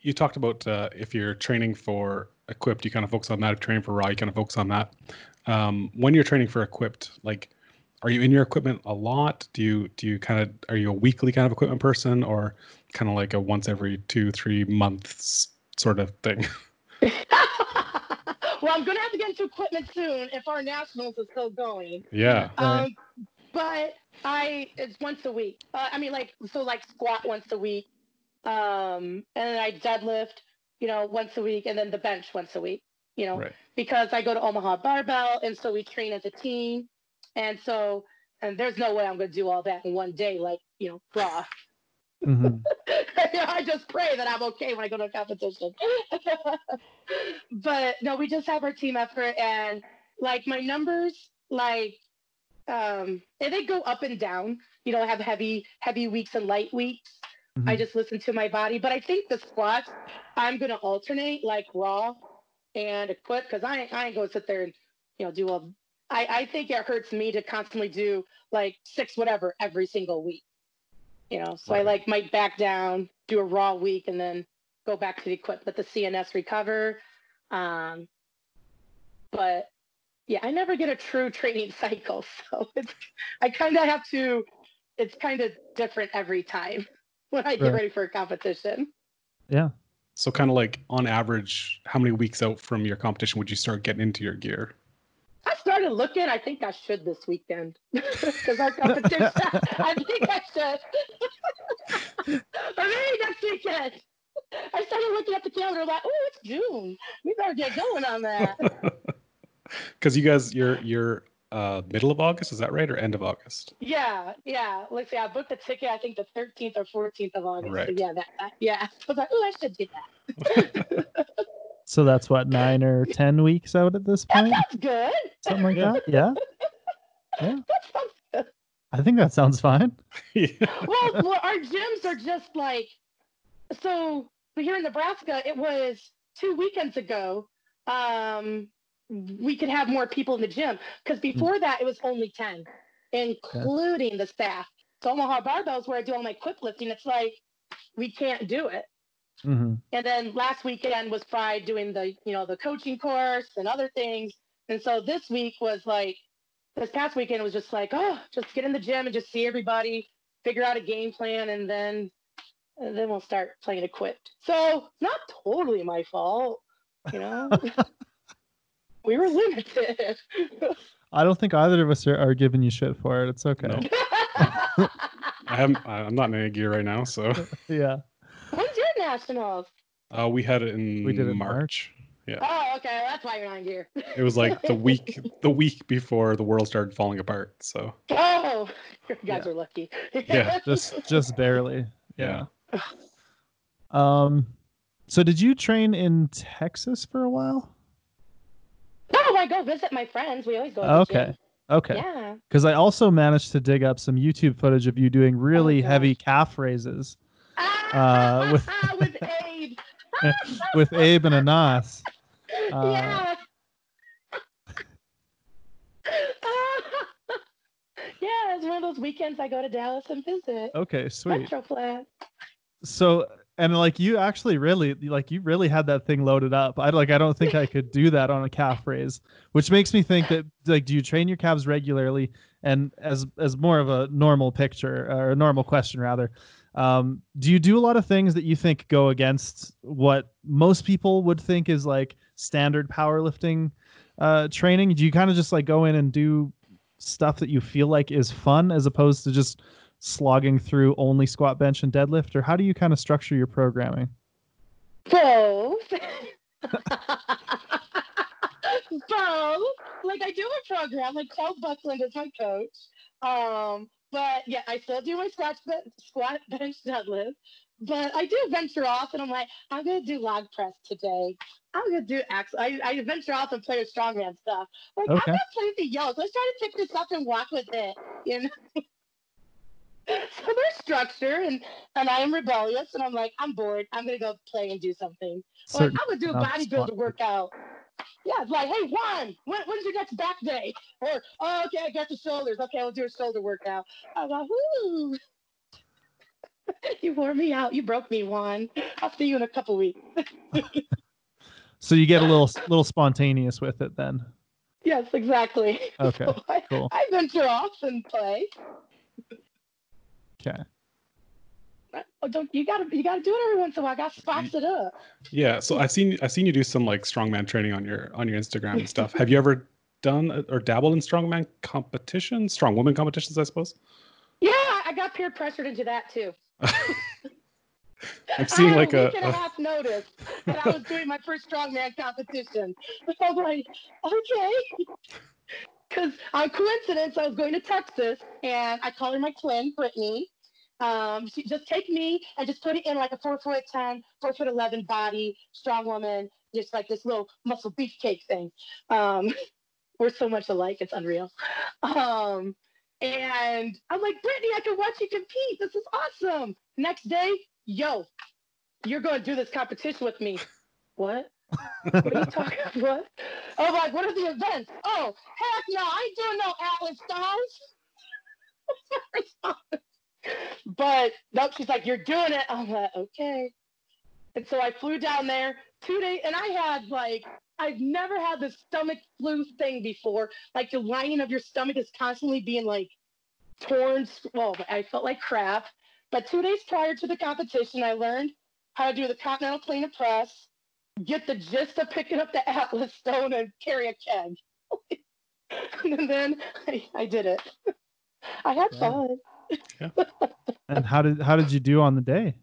you talked about uh, if you're training for equipped, you kind of focus on that. If training for raw, you kind of focus on that. Um, when you're training for equipped, like, are you in your equipment a lot? Do you do you kind of are you a weekly kind of equipment person, or kind of like a once every two three months sort of thing? well, I'm gonna have to get into equipment soon if our nationals is still going. yeah. Right. Um, but I it's once a week. Uh, I mean, like so, like squat once a week, um, and then I deadlift, you know, once a week, and then the bench once a week. You know, Right. because I go to Omaha Barbell, and so we train as a team, and so and there's no way I'm gonna do all that in one day, like you know, raw. Mhm. I just pray that I'm okay when I go to a competition. but no, we just have our team effort and like my numbers, like um and they go up and down. You know, I have heavy, heavy weeks and light weeks. I Mhm. just listen to my body. But I think the squats, I'm gonna alternate like raw and equip because I ain't- I ain't gonna sit there and you know do a I, I think it hurts me to constantly do like six whatever every single week. You know, so I like might back down, do a raw week, and then go back to the equip, let the CNS recover. Um, but yeah, I never get a true training cycle, so it's I kind of have to. It's kind of different every time when I get Right. ready for a competition. Yeah. So kind of like on average, how many weeks out from your competition would you start getting into your gear? I started looking. I think I should this weekend because our competition. I think I should. or maybe next weekend. I started looking at the calendar like, oh, it's June. We better get going on that. Because you guys, you're you're uh, middle of August, is that right, or end of August? yeah, yeah. Let's see. I booked the ticket. I think the 13th or 14th of August. So Right. yeah, that, that. Yeah. I was like, oh, I should do that. So that's what nine or ten weeks out at this That point, sounds good. something like that. Yeah, Yeah. That sounds good. I think that sounds fine. Yeah. well, well, our gyms are just like so. Here in Nebraska, it was two weekends ago. Um, we could have more people in the gym because before that it was only ten, including the staff. So Omaha Barbells, where I do all my quick lifting, it's like we can't do it. hmm And then last weekend was Friday doing the, you know, the coaching course and other things. And so this week was like, this past weekend was just like, oh, just get in the gym and just see everybody, figure out a game plan, and then, and then we'll start playing equipped. So not totally my fault, you know. we were limited. I don't think either of us are, are giving you shit for it. It's okay. No. I haven't. I- I'm not in any gear right now, so Yeah. When's your nationals? uh, we had it in We did it in March. Oh, okay, that's why you're not in gear. It was like the week, the week before the world started falling apart. So Oh, you guys Yeah. are lucky. Yeah, Just just barely. yeah, Um. So did you train in Texas for a while? I go visit my friends. We always go. Okay. Okay. Yeah. Because I also managed to dig up some YouTube footage of you doing really gosh. heavy calf raises Ah, with- with Abe. with Abe and Anas. Uh, yeah. yeah, it's one of those weekends I go to Dallas and visit. Okay, sweet. Metroplex. So and like you actually really like you really had that thing loaded up. I like I don't think I could do that on a calf raise, which makes me think that like do you train your calves regularly? And as as more of a normal picture or a normal question rather, um, do you do a lot of things that you think go against what most people would think is like standard powerlifting uh, training? Do you kind of just like go in and do stuff that you feel like is fun as opposed to just slogging through only squat, bench, and deadlift, or how do you kind of structure your programming? Both. Both. Like I do a program, like Charles Buckland is my coach. Um, but yeah, I still do my squat, squat, bench, deadlift. But I do venture off, and I'm like, I'm gonna do log press today. I'm gonna do ax. I, I venture off and play with strongman stuff. Like Okay. I'm gonna play with the yoke. Let's try to pick this up and walk with it. You know. so there's structure, and and I am rebellious, and I'm like, I'm bored. I'm gonna go play and do something. Or like, I'm gonna do a bodybuilder workout. Yeah, it's like, hey, Juan, when, when's your next back day? Or, oh, okay, I got the shoulders. Okay, we'll do a shoulder workout. I'm like, whoo. you wore me out. You broke me, Juan. I'll see you in a couple weeks. so you get a little little spontaneous with it then. Yes, exactly. Okay, So I, cool. I venture off and play. Okay. Oh, don't you gotta you gotta do it every once in a while. I got to spice it up. yeah. So I've seen I've seen you do some like strongman training on your on your Instagram and stuff. Have you ever done uh, or dabbled in strongman competitions, strong woman competitions? I suppose. Yeah, I got peer pressured into that too. I'm seeing I like had a a, week and a a half notice that I was doing my first strongman competition. I was like, okay. Because on coincidence, I was going to Texas and I called her my twin, Brittany. Um, she just take me and just put it in like a four foot 10, four foot 11 body, strong woman, just like this little muscle beefcake thing. Um, we're so much alike, it's unreal. Um, and I'm like, Brittany, I can watch you compete. This is awesome. Next day, yo, you're going to do this competition with me. What? What are you talking about? Oh, like, what are the events? Oh, heck no, I ain't doing no Atlas stars. But nope, she's like, you're doing it. I'm like, okay. And so I flew down there two days, and I had like, I've never had the stomach flu thing before. Like the lining of your stomach is constantly being like torn. Well, I felt like crap. But two days prior to the competition, I learned how to do the continental clean and press, get the gist of picking up the Atlas stone and carry a keg. and then I, I did it. I had Yeah. fun. And how did how did you do on the day?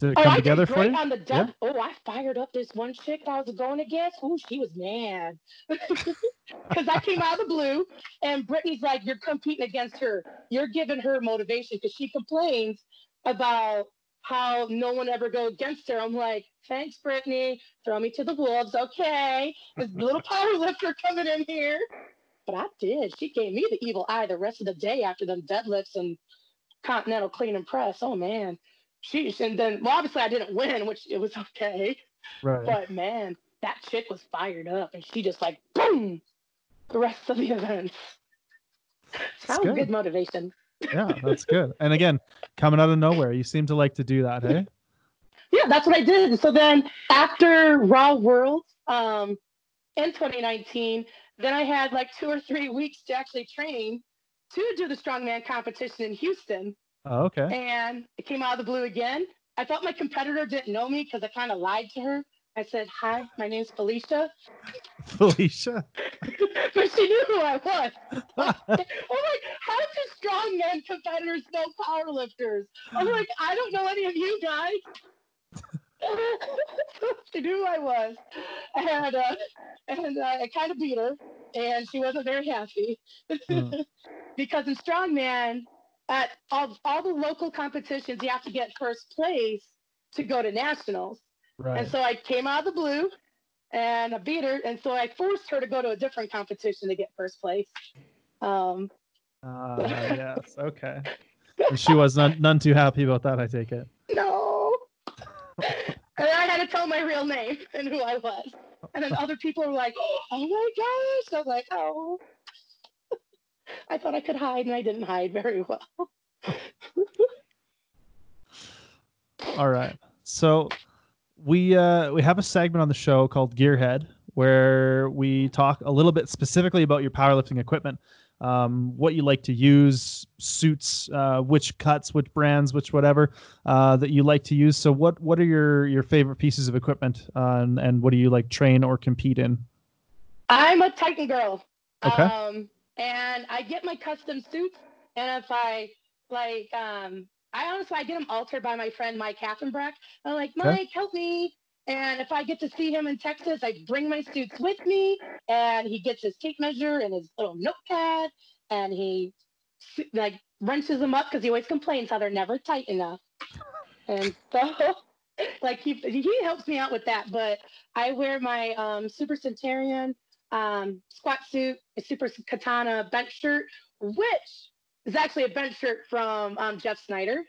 Did it Oh, come I together for you? on the death. Oh, I fired up this one chick I was going against. Oh, she was mad. Because I came out of the blue, and Brittany's like, You're competing against her. You're giving her motivation because she complains about how no one ever go against her. I'm like, Thanks, Brittany. Throw me to the wolves. Okay. This little power lifter coming in here. But I did. She gave me the evil eye the rest of the day after them deadlifts and continental clean and press. Oh, man. Sheesh. And then, well, obviously I didn't win, which it was okay. Right. But man, that chick was fired up and she just like boom the rest of the events. That was good. good motivation. Yeah, that's good. And again, coming out of nowhere, you seem to like to do that, hey? Yeah, that's what I did. So then after Raw World um, in 2019, then I had like two or three weeks to actually train to do the strongman competition in Houston. Oh, okay. And it came out of the blue again. I thought my competitor didn't know me because I kind of lied to her. I said, Hi, my name's Felicia. Felicia. but she knew who I was. I'm like, how do strongman competitors know powerlifters? I'm like, I don't know any of you guys. She knew who I was. And, uh, and uh, I kind of beat her, and she wasn't very happy. Hmm. because in strongman, at all, all the local competitions, you have to get first place to go to nationals. Right. And so I came out of the blue and I beat her. And so I forced her to go to a different competition to get first place. Um, Ah, yes. Okay. She was none, none too happy about that, I take it. no. And I had to tell my real name and who I was. And then other people were like, oh my gosh. I was like, oh. I thought I could hide and I didn't hide very well. All right. So we uh we have a segment on the show called Gearhead where we talk a little bit specifically about your powerlifting equipment. Um, what you like to use, suits, uh, which cuts, which brands, which whatever uh, that you like to use. So, what what are your your favorite pieces of equipment, uh, and and what do you like train or compete in? I'm a Titan girl. Okay. Um, and I get my custom suits, and if I like, um, I honestly I get them altered by my friend Mike Haffenbrack. I'm like, Okay. Mike, help me. And if I get to see him in Texas, I bring my suits with me, and he gets his tape measure and his little notepad, and he like wrenches them up because he always complains how they're never tight enough. And so, like he he helps me out with that. But I wear my um, Super Centurion um, squat suit, a Super Katana bench shirt, which is actually a bench shirt from um, Jeff Snyder.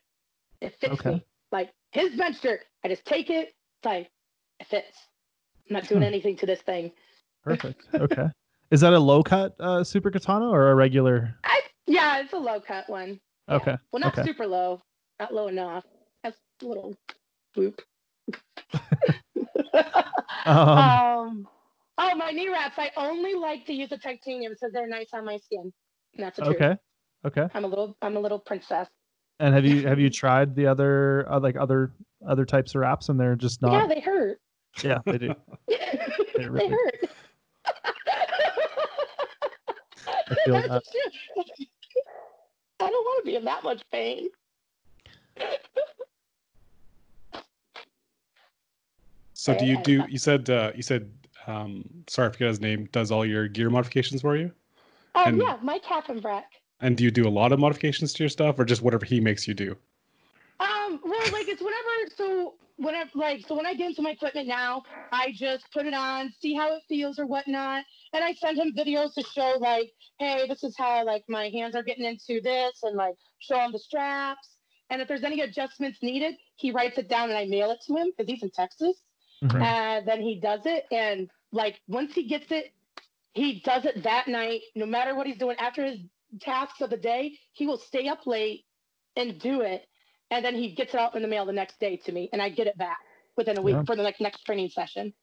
It fits Okay. me like his bench shirt. I just take it, it's like it fits. I'm not doing Hmm. anything to this thing. Perfect. Okay. Is that a low cut uh, super katana or a regular? I yeah, it's a low cut one. Yeah. Okay. Well, not okay. super low, not low enough. That's a little boop. Um, um, oh, my knee wraps. I only like to use the titanium because they're nice on my skin. And that's the truth. okay. Okay. I'm a little, I'm a little princess. And have you have you tried the other uh, like other other types of wraps and they're just not? Yeah, they hurt. Yeah, they do. they really- hurt. I feel that. true. I don't want to be in that much pain. So do you do? You said uh, you said um, sorry, I forget his name. Does all your gear modifications for you? Oh And- yeah, Mike Haffenbrack. And do you do a lot of modifications to your stuff, or just whatever he makes you do? Um, well, like it's whatever. So whenever, like, so when I get into my equipment now, I just put it on, see how it feels or whatnot, and I send him videos to show like, hey, this is how like my hands are getting into this, and like show him the straps. And if there's any adjustments needed, he writes it down and I mail it to him because he's in Texas. Mhm. And then he does it, and like once he gets it, he does it that night. No matter what he's doing after his tasks of the day, he will stay up late and do it and then he gets it out in the mail the next day to me, and I get it back within a week Yeah. for the like next training session.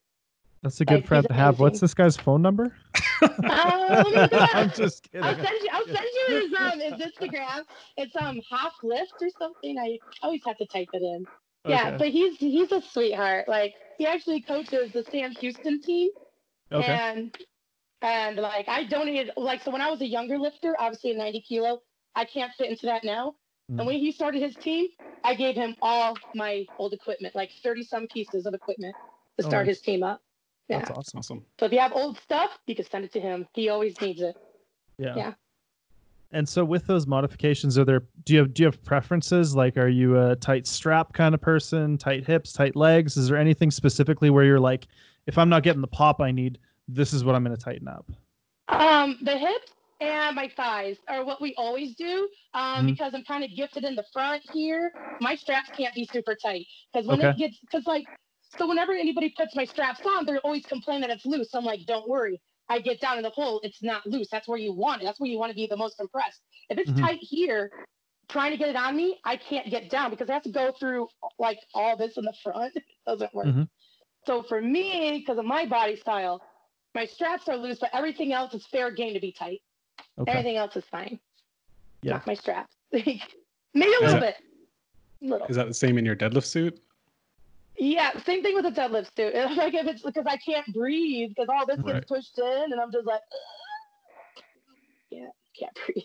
That's a good Like, friend to have. What's this guy's phone number? Um, let me look it up. I'm just kidding. I'll send you. I'll send you his um his Instagram. It's um half lift or something. I always have to type it in. Yeah, but he's he's a sweetheart. Like he actually coaches the Sam Houston team, Okay. and and like I donated like so when I was a younger lifter, obviously a 90 kilo, I can't fit into that now. And when he started his team, I gave him all my old equipment, like 30 some pieces of equipment to Oh, start nice. his team up. Yeah. That's awesome. Awesome. So if you have old stuff, you can send it to him. He always needs it. Yeah. Yeah. And so with those modifications, are there do you have do you have preferences? Like are you a tight strap kind of person, tight hips, tight legs? Is there anything specifically where you're like, if I'm not getting the pop I need, this is what I'm gonna tighten up? Um, the hips and my thighs are what we always do. Um, Mhm. because I'm kind of gifted in the front here. My straps can't be super tight because when Okay. it gets because like so whenever anybody puts my straps on, they're always complaining that it's loose. I'm like, don't worry. I get down in the hole, it's not loose. That's where you want it. That's where you want to be the most compressed. If it's Mhm. tight here, trying to get it on me, I can't get down because I have to go through like all this in the front. It doesn't work. Mhm. So for me, because of my body style, my straps are loose, but everything else is fair game to be tight. Okay. Everything else is fine. Yeah. Not my straps. Maybe a Is little that- bit. Little. Is that the same in your deadlift suit? Yeah, same thing with the deadlift suit. Like if it's because I can't breathe because all this Right. gets pushed in, and I'm just like, yeah, can't breathe.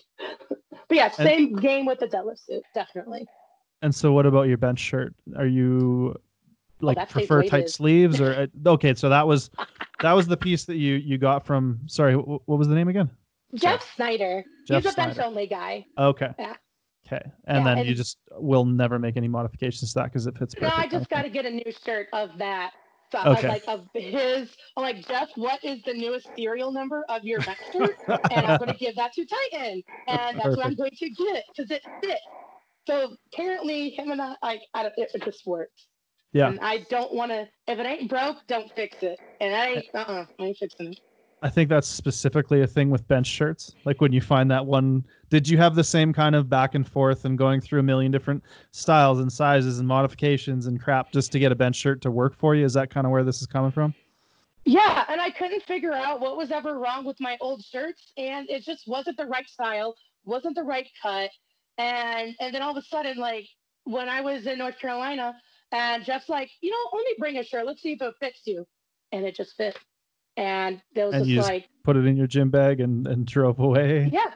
but yeah, And- same game with the deadlift suit, definitely. And so, what about your bench shirt? Are you like that stays prefer tight sleeves or uh, okay? So that was that was the piece that you you got from. Sorry, what was the name again? Jeff Snyder, Jeff he's a bench only guy. Okay. Yeah. Okay. And Yeah, then and- you just will never make any modifications to that because it fits No. I just got to get a new shirt of that. So Okay. like of his. I'm like Jeff, what is the newest serial number of your bench shirt? and I'm going to give that to Titan, and that's what I'm going to get because it fits. So apparently, him and I, like, I don't, it, it just works. Yeah. And I don't want to. If it ain't broke, don't fix it. And I ain't. Uh. uh I ain't fixing it. I think that's specifically a thing with bench shirts. Like when you find that one, did you have the same kind of back and forth and going through a million different styles and sizes and modifications and crap just to get a bench shirt to work for you? Is that kind of where this is coming from? Yeah, and I couldn't figure out what was ever wrong with my old shirts, and it just wasn't the right style, wasn't the right cut, and and then all of a sudden, like when I was in North Carolina, and Jeff's like, you know, let me bring a shirt, let's see if it fits you, and it just fit, and was And just you just- like, Put it in your gym bag and, and drove away. yeah,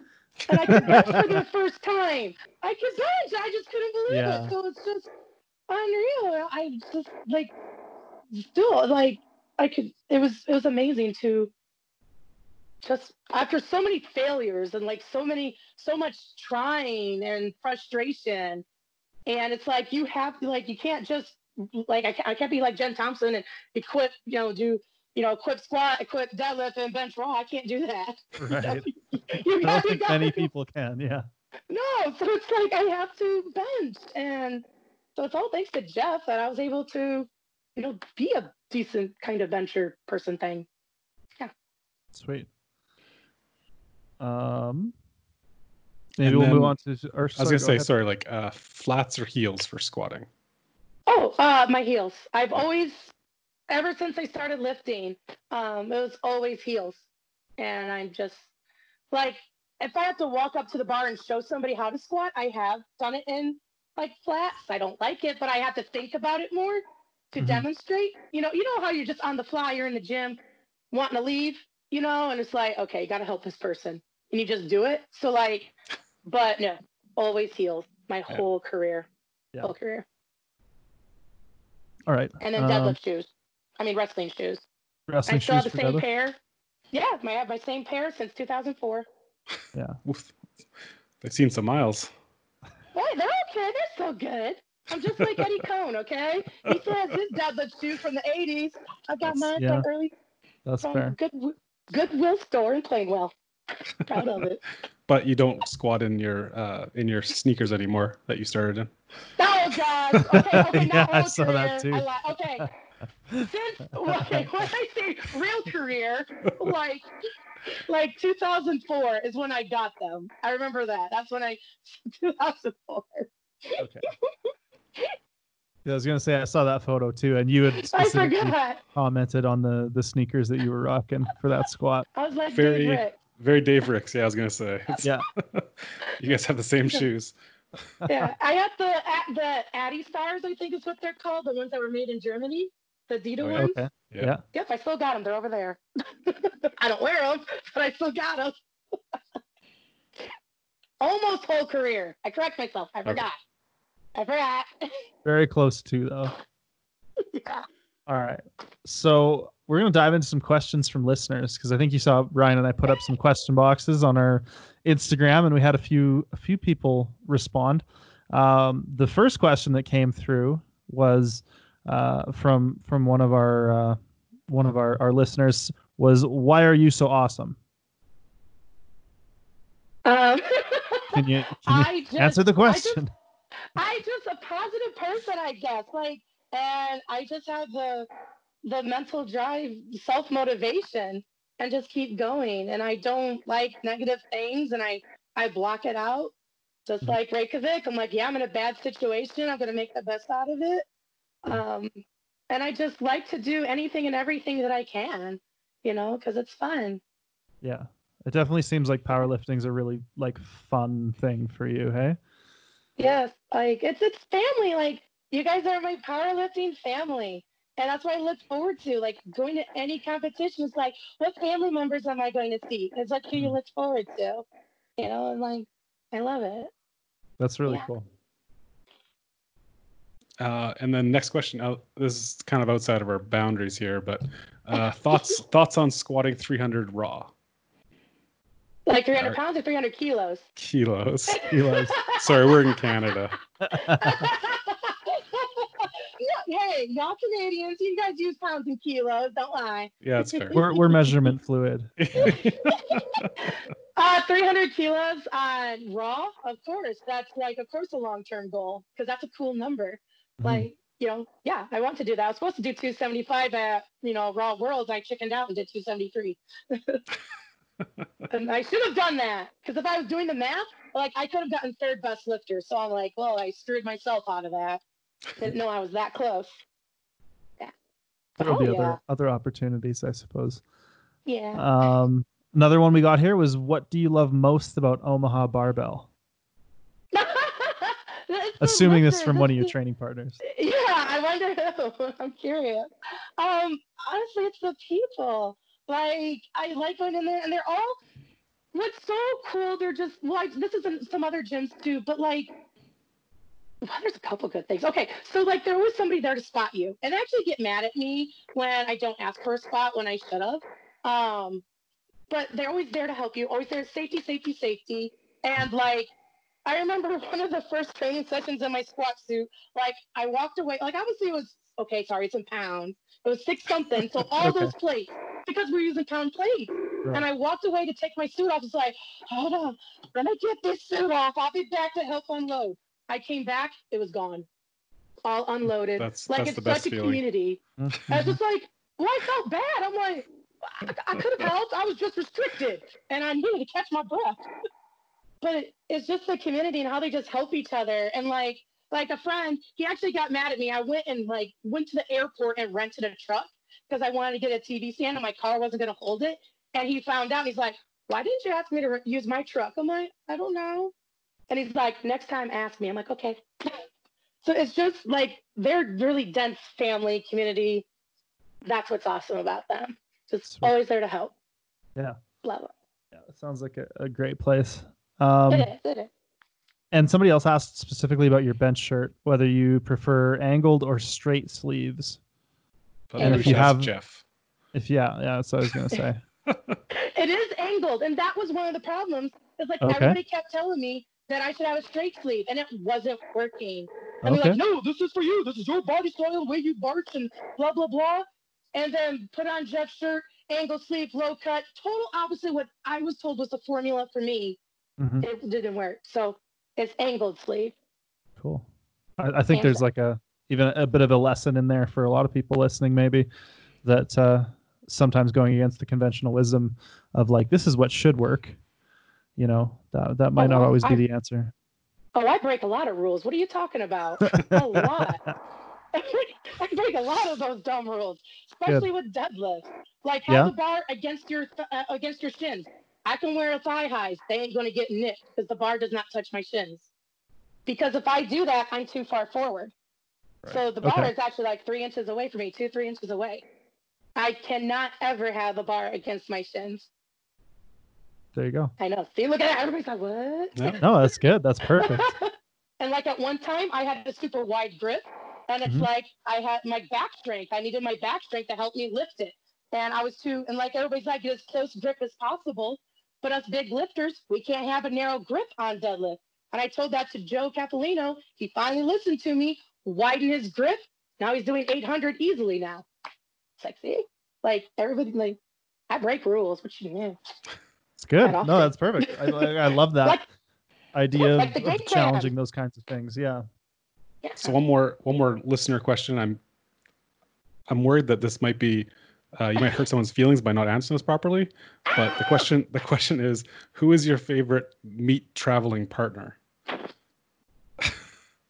and I could bench for the first time. I could bench, I just couldn't believe Yeah. it. So it's just unreal. I just like still like I could. It was it was amazing to just after so many failures and like so many so much trying and frustration, and it's like you have to like you can't just like I can't, I can't be like Jen Thompson and equip you know do you know equip squat equip deadlift and bench raw. I can't do that. Right. you I don't think many people can. Yeah. no, so it's like I have to bench, and so it's all thanks to Jeff that I was able to, you know, be a decent kind of venture person thing. Yeah. Sweet. Um, maybe And we'll move on to. Or, I was gonna go say, ahead. sorry, like uh, flats or heels for squatting. Oh, uh, my heels. I've always, ever since I started lifting, um, it was always heels, and I'm just like, if I have to walk up to the bar and show somebody how to squat, I have done it in like flats. I don't like it, but I have to think about it more to Mhm. demonstrate. You know, you know how you're just on the fly, you're in the gym, wanting to leave, you know, and it's like, okay, you got to help this person, and you just do it. So like, but no, always heels. My Yeah. whole career, Yeah. whole career. All right. And then um, deadlift shoes. I mean wrestling shoes. wrestling I still shoes have the for same deadlift? pair. Yeah, I have my same pair since 2004. Oof. They've seen some miles. What? They're okay. They're so good. I'm just like Eddie Coan, okay? He says his deadlift shoes from the 80s. I got That's- mine yeah. from early That's from fair. good Goodwill store in Plainwell. Proud of it. But you don't squat in your uh, in your sneakers anymore that you started in. Oh gosh. Okay, okay, Yeah, I saw career. that too. I li- okay. Since okay, when I say real career, like like 2004 is when I got them. I remember that. That's when I 2004. Okay. Yeah, I was gonna say I saw that photo too, and you had I specifically forgot. commented on the the sneakers that you were rocking for that squat. I was like Very- Dave Rick. Very Dave Ricks. Yeah, I was gonna say. It's- Yeah. you guys have the same shoes. Yeah, I had the the Adistars. I think is what they're called. The ones that were made in Germany. The Adidas Oh, ones. Okay. Yeah. Yeah. Yep, I still got them. They're over there. I don't wear them, but I still got them. Almost whole career. I correct myself. I forgot. I forgot. Very close to though. yeah. All right. So we're going to dive into some questions from listeners because I think you saw Ryan and I put up some question boxes on our Instagram, and we had a few a few people respond. Um, the first question that came through was uh, from from one of our uh, one of our, our listeners was why are you so awesome? Um, Can you, can you I just answer the I just- question? I just a positive person, I guess. Like, and I just have the the mental drive, self motivation, and just keep going. And I don't like negative things, and I I block it out. Just Mhm. like Reykjavik, I'm like, yeah, I'm in a bad situation. I'm gonna make the best out of it. Um, and I just like to do anything and everything that I can, you know, because it's fun. Yeah. It definitely seems like powerlifting's a really like fun thing for you, hey? Yes, like it's it's family. Like you guys are my powerlifting family. And that's what I look forward to. Like going to any competition is like, what family members am I going to see? It's like who you look forward to. You know, and like I love it. That's really Yeah. cool. Uh, and then next question. Out, this is kind of outside of our boundaries here, but uh, thoughts thoughts on squatting 300 raw Like 300 pounds or 300 kilos. kilos. Kilos. Sorry, we're in Canada. Hey, y'all Canadians, you guys use pounds and kilos. Don't lie. Yeah, it's fair. we're we're measurement fluid. Uh, 300 kilos on raw, of course. That's like, of course, a long-term goal because that's a cool number. Mhm. Like, you know, yeah, I want to do that. I was supposed to do 275 at, you know, Raw Worlds. I chickened out and did 273. and I should have done that because if I was doing the math, like I could have gotten third best lifter. So I'm like, well, I screwed myself out of that. Didn't know I was that close. There'll Oh, be yeah. other other opportunities, I suppose. Yeah. Um, another one we got here was what do you love most about Omaha Barbell? Assuming this from one of your training partners. Yeah, I wonder who. I'm curious. Um, honestly, it's the people. Like, I like going in there, and they're all. What's so cool? They're just like this is in some other gyms too, but like, well, there's a couple good things. Okay, so like there was somebody there to spot you, and they actually get mad at me when I don't ask for a spot when I should have. Um, but they're always there to help you. Always there, safety, safety, safety, and like. I remember one of the first training sessions in my squat suit like I walked away. Like obviously it was okay. Sorry, it's in pounds. It was six something. So all Okay. those plates because we're using pound plates. Right. And I walked away to take my suit off. It's like, hold on, let me get this suit off. I'll be back to help unload. I came back. It was gone, all unloaded. That's like that's it's such a feeling. community. I was just like, well, I felt bad. I'm like, I, I could have helped. I was just restricted, and I needed to catch my breath. But it's just the community and how they just help each other. And like, like a friend, he actually got mad at me. I went and like went to the airport and rented a truck because I wanted to get a TV stand and my car wasn't going to hold it. And he found out. He's like, "Why didn't you ask me to re- use my truck?" I'm like, "I don't know." And he's like, "Next time, ask me." I'm like, "Okay." so it's just like they're really dense family community. That's what's awesome about them. Just Sweet. always there to help. Yeah. Love them Yeah, it sounds like a, a great place. Um, it is. It is. and somebody else asked specifically about your bench shirt, whether you prefer angled or straight sleeves. But And if you we should ask have- Jeff. If yeah, yeah, that's what I was gonna say. It is angled, and that was one of the problems. It's like Okay. everybody kept telling me that I should have a straight sleeve, and it wasn't working. And they're like, "No, this is for you. This is your body style, the way you march, and blah blah blah." And then put on Jeff's shirt, angle sleeve, low cut, total opposite what I was told was the formula for me. Mhm. It didn't work. So it's angled sleeve. Cool. I, I think And- there's like a even a bit of a lesson in there for a lot of people listening, maybe that uh, sometimes going against the conventional wisdom of like this is what should work. You know that that might not Oh, always be the answer. Oh, I break a lot of rules. What are you talking about? a lot. I break, a lot of those dumb rules, especially with deadlifts. Like have Yeah. the bar against your th- uh, against your shins. I can wear a thigh highs; they ain't gonna get nicked because the bar does not touch my shins. Because if I do that, I'm too far forward. So the bar Okay. is actually like three inches away from me, two three inches away. I cannot ever have the bar against my shins. There you go. I know. See, look at that. Everybody's like, what? Yeah. No, that's good. That's perfect. and like at one time, I had a super wide grip, and it's Mhm. like I had my back strength. I needed my back strength to help me lift it, and I was too. And like everybody's like, get as close grip as possible. But us big lifters, we can't have a narrow grip on deadlift. And I told that to Joe Cappellino. He finally listened to me, widened his grip. Now he's doing 800 easily now. Sexy. like, see, like everybody, like I break rules. What you mean? It's good. Quite. No, that's perfect. I, I I love that Like, idea like of, of challenging those kinds of things. Yeah. yeah. So one more one more listener question. I'm I'm worried that this might be uh, you might hurt someone's feelings by not answering this properly. But the question the question is, who is your favorite meat traveling partner?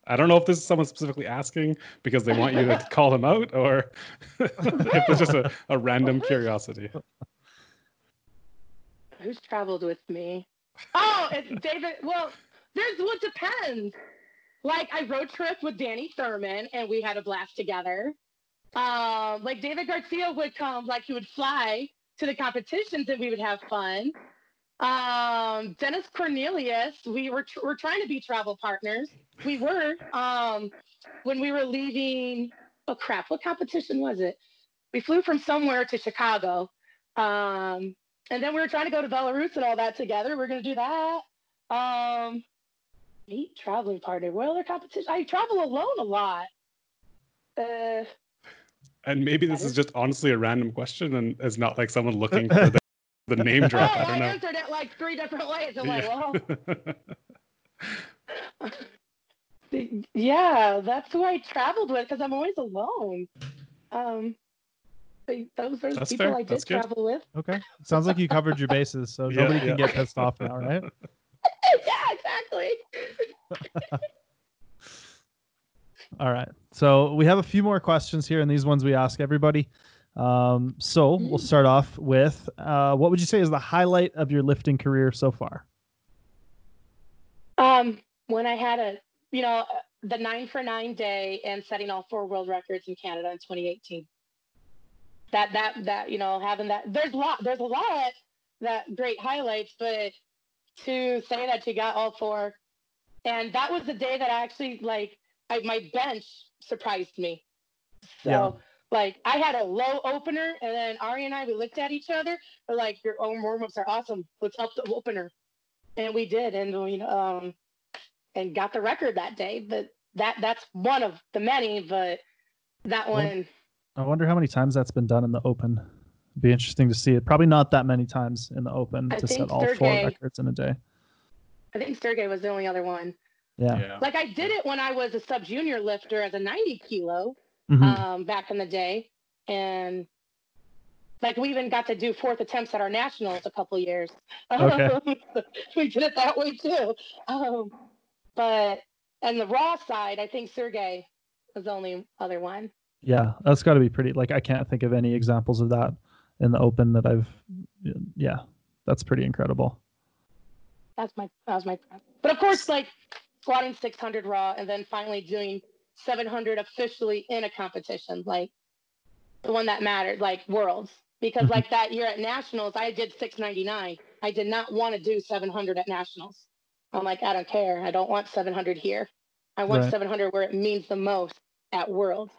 I don't know if this is someone specifically asking because they want you to call them out, or if it's just a, a random curiosity. Who's traveled with me? Oh, it's David. Well, there's what depends. Like I road trip with Danny Thurman, and we had a blast together. Um, like David Garcia would come, like he would fly to the competitions, and we would have fun. Um, Dennis Cornelius, we were tr- we're trying to be travel partners. We were um, when we were leaving. Oh crap! What competition was it? We flew from somewhere to Chicago, um, and then we were trying to go to Belarus and all that together. We are going to do that. Um, meet traveling partner. What other competition? I travel alone a lot. Uh, and maybe this is just honestly a random question and it's not like someone looking for the, the name drop. Oh, I don't I answered it like three different ways. I'm like, well, yeah, that's who I traveled with because I'm always alone. Um, those are the That's people fair. I did That's good. travel with. Okay. Sounds like you covered your bases, so Yeah, nobody can get pissed off now, right? yeah, exactly. All right. So we have a few more questions here, and these ones we ask everybody. Um, so we'll start off with uh, what would you say is the highlight of your lifting career so far? Um, when I had a, you know, the nine for nine day and setting all four world records in Canada in 2018. That that that you know having that there's a lot there's a lot that great highlights, but to say that you got all four, and that was the day that I actually like I my bench surprised me. So Yeah. like I had a low opener, and then Ari and I we looked at each other. We're like, your own warm ups are awesome. Let's up the opener and we did and we um and got the record that day but that that's one of the many but that one I wonder how many times that's been done in the open. It'd be interesting to see it. Probably not that many times in the open I to set all four records in a day. i think sergey was the only other one Yeah. yeah. like i did it when i was a sub junior lifter as a 90 kilo Mhm. um back in the day and like we even got to do fourth attempts at our nationals a couple years Okay. we did it that way too um but and the raw side i think sergey was the only other one Yeah, that's got to be pretty. Like I can't think of any examples of that in the open that I've. Yeah, that's pretty incredible. That's my that was my. But of course, like squatting 600 raw and then finally doing 700 officially in a competition, like the one that mattered, like worlds. Because Mhm. like that year at nationals, I did 699. I did not want to do 700 at nationals. I'm like, I don't care. I don't want 700 here. I want Right. 700 where it means the most at worlds.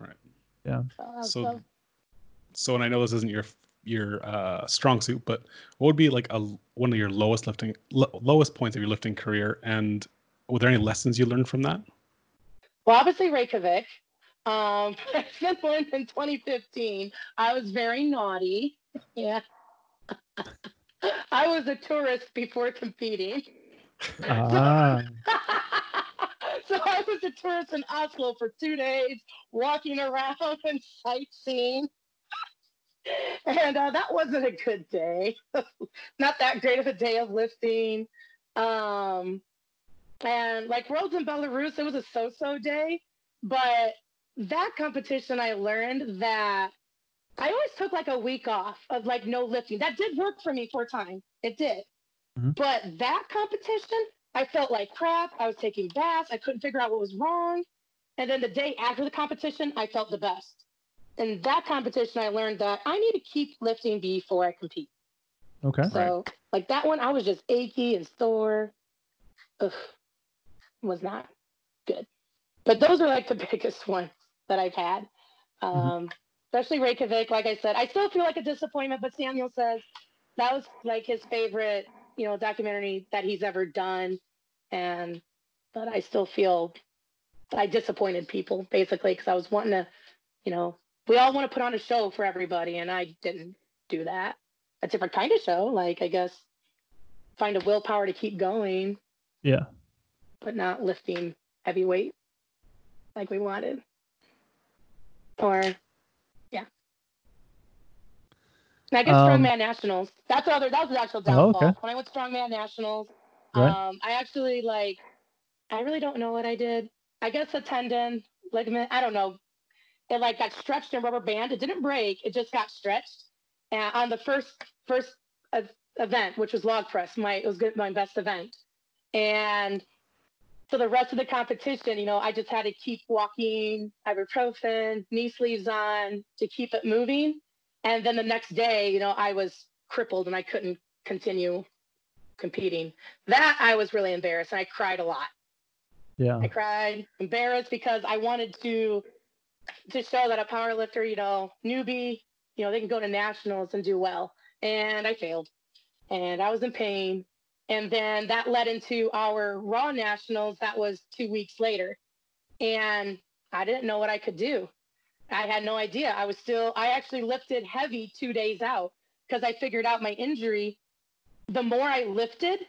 Right. Yeah. So, So, so- so, and I know this isn't your your uh, strong suit, but what would be like a one of your lowest lifting lo- lowest points of your lifting career, and were there any lessons you learned from that? Well, obviously Reykjavik. Um, Finland in 2015. I was very naughty. Yeah. I was a tourist before competing. Ah, so I was a tourist in Oslo for two days, walking around and sightseeing. And uh, that wasn't a good day. Not that great of a day of lifting. Um, and like Worlds in Belarus, it was a so-so day. But that competition, I learned that I always took like a week off of like no lifting. That did work for me for a time. It did. Mhm. But that competition, I felt like crap. I was taking baths. I couldn't figure out what was wrong. And then the day after the competition, I felt the best. In that competition, I learned that I need to keep lifting before I compete. okay. So, like that one, I was just achy and sore. Ugh, was not good. But those are like the biggest ones that I've had. Um, Especially Reykjavik, like I said, I still feel like a disappointment. But Samuel says that was like his favorite, you know, documentary that he's ever done, and but I still feel I disappointed people basically because I was wanting to, you know, we all want to put on a show for everybody, and I didn't do that a different kind of show. Like I guess find a willpower to keep going, Yeah. But not lifting heavy weight like we wanted. Or yeah. And I guess Um, strongman nationals. That's the other that was the actual Oh, downfall. okay. When I went strongman nationals, Right. um, I actually like I really don't know what I did. I guess a tendon, ligament, I don't know. It like got stretched in rubber band. It didn't break. It just got stretched. And on the first first uh, event, which was log press, my it was good, my best event. And for the rest of the competition, you know, I just had to keep walking, ibuprofen, knee sleeves on to keep it moving. And then the next day, you know, I was crippled and I couldn't continue competing. That I was really embarrassed and I cried a lot. Yeah. I cried, embarrassed because I wanted to to show that a power lifter, you know, newbie, you know, they can go to nationals and do well. And I failed. And I was in pain. And then that led into our Raw Nationals that was two weeks later. And I didn't know what I could do. I had no idea. I was still, I actually lifted heavy two days out because I figured out my injury. The more I lifted,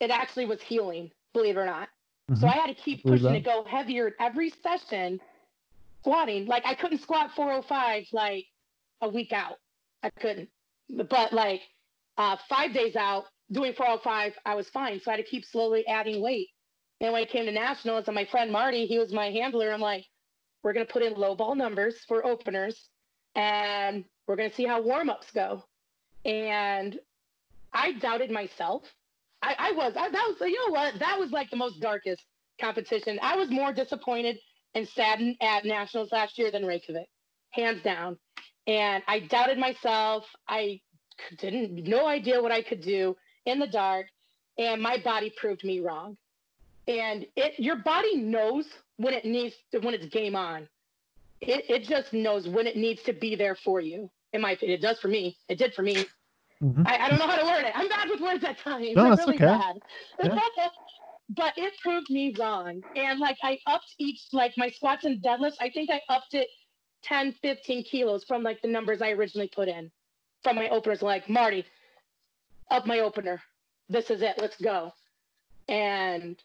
it actually was healing, believe it or not. So Mhm. I had to keep pushing to go heavier every session, squatting. Like I couldn't squat 405 like a week out. I couldn't. But like uh, five days out doing 405, I was fine. So I had to keep slowly adding weight. And when it came to nationals, and my friend Marty, he was my handler. I'm like, we're gonna put in low ball numbers for openers, and we're gonna see how warm ups go. And I doubted myself. I, I was. I, that was. You know what? That was like the most darkest competition. I was more disappointed and saddened at nationals last year than Reykjavik, hands down. And I doubted myself. I didn't no idea what I could do in the dark, and my body proved me wrong. And it your body knows when it needs to, when it's game on. It it just knows when it needs to be there for you. In my opinion, it does for me. It did for me. Mhm. I, I don't know how to word it. I'm bad with words at times. No, I'm that's really okay. bad. Yeah. but it proved me wrong. And like I upped each, like my squats and deadlifts, I think I upped it 10, 15 kilos from like the numbers I originally put in from my openers. Like, Marty, up my opener. This is it. Let's go. And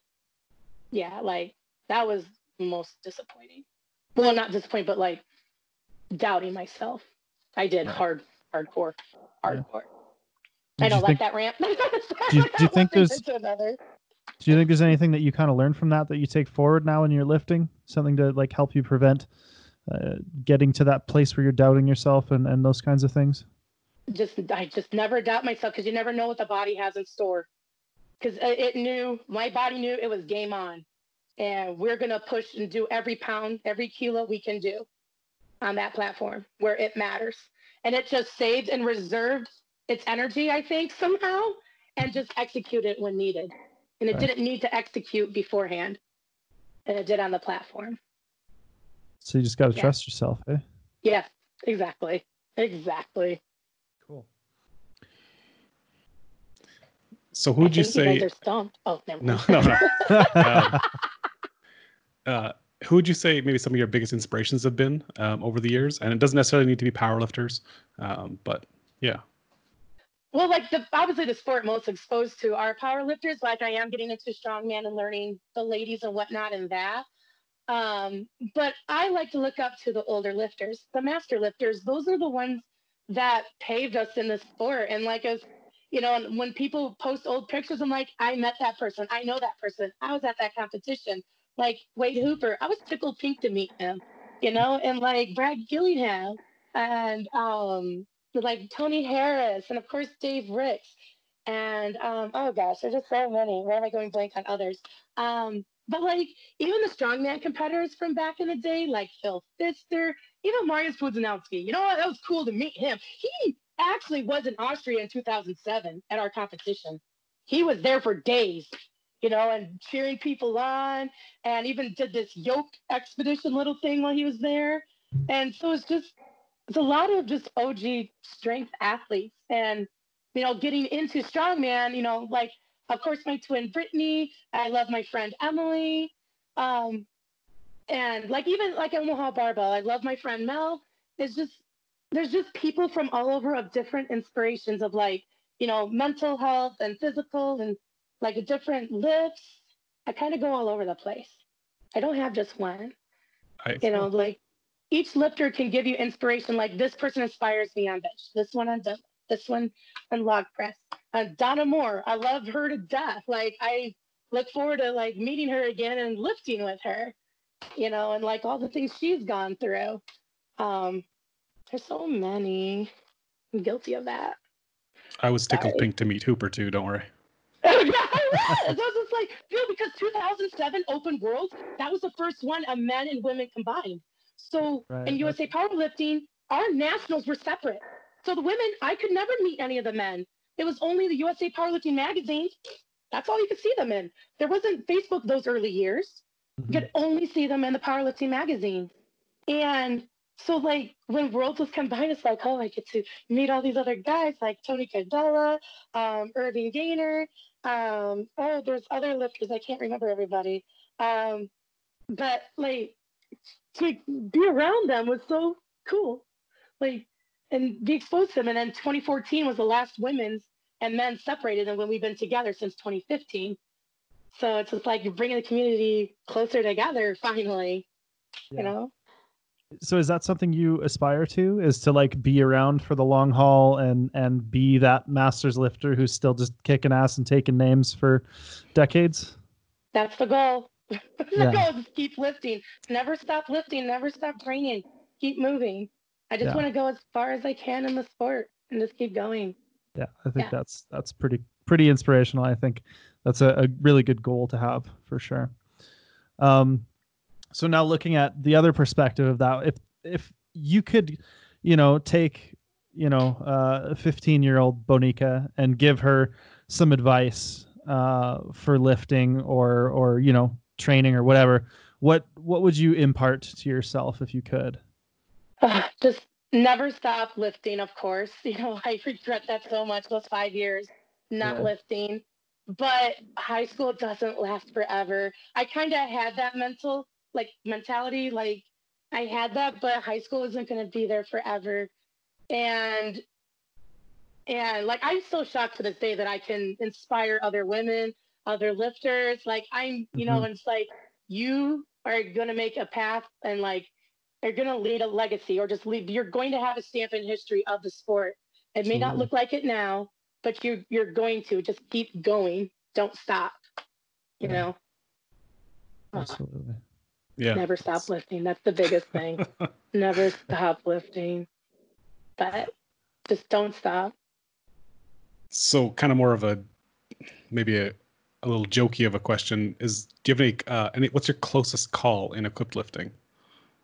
yeah, like that was most disappointing. Well, not disappointing, but like doubting myself. I did Right. hard, hardcore, Yeah. hardcore. Did I you like think, that rant. do you- do you think there's- do you think there's anything that you kind of learned from that that you take forward now in your lifting? Something to like help you prevent uh, getting to that place where you're doubting yourself and, and those kinds of things? Just I just never doubt myself because you never know what the body has in store. Because it knew my body knew it was game on, and we're gonna push and do every pound, every kilo we can do on that platform where it matters. And it just saved and reserved its energy, I think, somehow, and just executed when needed. And it Right. didn't need to execute beforehand, and it did on the platform. So you just got to Yeah. trust yourself, eh? Yes, exactly, exactly. So who'd you you say? stumped. Oh, never No, mind. no, no. Um, uh, who would you say maybe some of your biggest inspirations have been um, over the years? And it doesn't necessarily need to be powerlifters, um, but yeah. Well, like the obviously the sport most exposed to are power lifters. Like I am getting into strongman and learning the ladies and whatnot and that. Um, but I like to look up to the older lifters, the master lifters. Those are the ones that paved us in the sport. And like as you know, and when people post old pictures, I'm like, I met that person. I know that person. I was at that competition. Like Wade Hooper, I was tickled pink to meet him, you know, and like Brad Gillingham and um like Tony Harris and of course Dave Ricks and um oh gosh, there's just so many. Where am I going blank on others? Um, but like even the strongman competitors from back in the day, like Phil Pfister, even Mariusz Pudzianowski. You know what? That was cool to meet him. He actually was in Austria in 2007 at our competition. He was there for days, you know, and cheering people on, and even did this yoke expedition little thing while he was there. And so it's just it's a lot of just OG strength athletes and you know getting into strongman you know like of course my twin Brittany I love my friend Emily um and like even like Omaha Barbell I love my friend Mel it's just there's just people from all over of different inspirations of like you know mental health and physical and like different lifts. I kind of go all over the place. I don't have just one. I, you know like each lifter can give you inspiration like this person inspires me on bench this one on deadlift this one on log press. Uh, donna moore i love her to death. Like i look forward to like meeting her again and lifting with her, you know, and like all the things she's gone through. Um, there's so many. I'm guilty of that. I was tickled Sorry. pink to meet Hooper too. Don't worry. yeah, I was. I was just like, dude, because 2007 Open World, that was the first one of men and women combined. So Right, in USA Powerlifting, our nationals were separate. So the women, I could never meet any of the men. It was only the USA Powerlifting magazine. That's all you could see them in. There wasn't Facebook those early years. Mhm. You could only see them in the powerlifting magazine. And so like when worlds was combined, it's like, oh, I get to meet all these other guys like Tony Cardella, um, Irving Gaynor. Um, oh, there's other lifters. I can't remember everybody. Um, but like to be around them was so cool. Like and be exposed to them. And then 2014 was the last women's and men separated, and when we've been together since 2015. So it's just like you're bringing the community closer together finally. Yeah. You know. So is that something you aspire to is to like be around for the long haul and and be that masters lifter who's still just kicking ass and taking names for decades That's the goal. the Yeah. goal is keep lifting. Never stop lifting. Never stop training. Keep moving. I just Yeah. want to go as far as I can in the sport and just keep going. yeah i think Yeah. that's that's pretty pretty inspirational i think that's a, a really good goal to have for sure um so now looking at the other perspective of that if if you could you know take you know uh 15 year old bonica and give her some advice uh for lifting or or you know training or whatever what what would you impart to yourself if you could just never stop lifting, of course. You know, I regret that so much, those five years not Yeah. lifting. But high school doesn't last forever. I kind of had that mental, like, mentality. Like, I had that, but high school isn't going to be there forever. And, and like, I'm so shocked to this day that I can inspire other women, other lifters. Like, I'm, you know, Mhm. and it's like, you are going to make a path and, like, you're going to lead a legacy or just leave you're going to have a stamp in history of the sport it may not look like it now but you you're going to just keep going don't stop you Yeah. know absolutely Yeah. never stop lifting that's the biggest thing never stop lifting but just don't stop So, kind of more of a maybe a, a little jokey of a question is: Do you have any? Uh, any? What's your closest call in equipped lifting?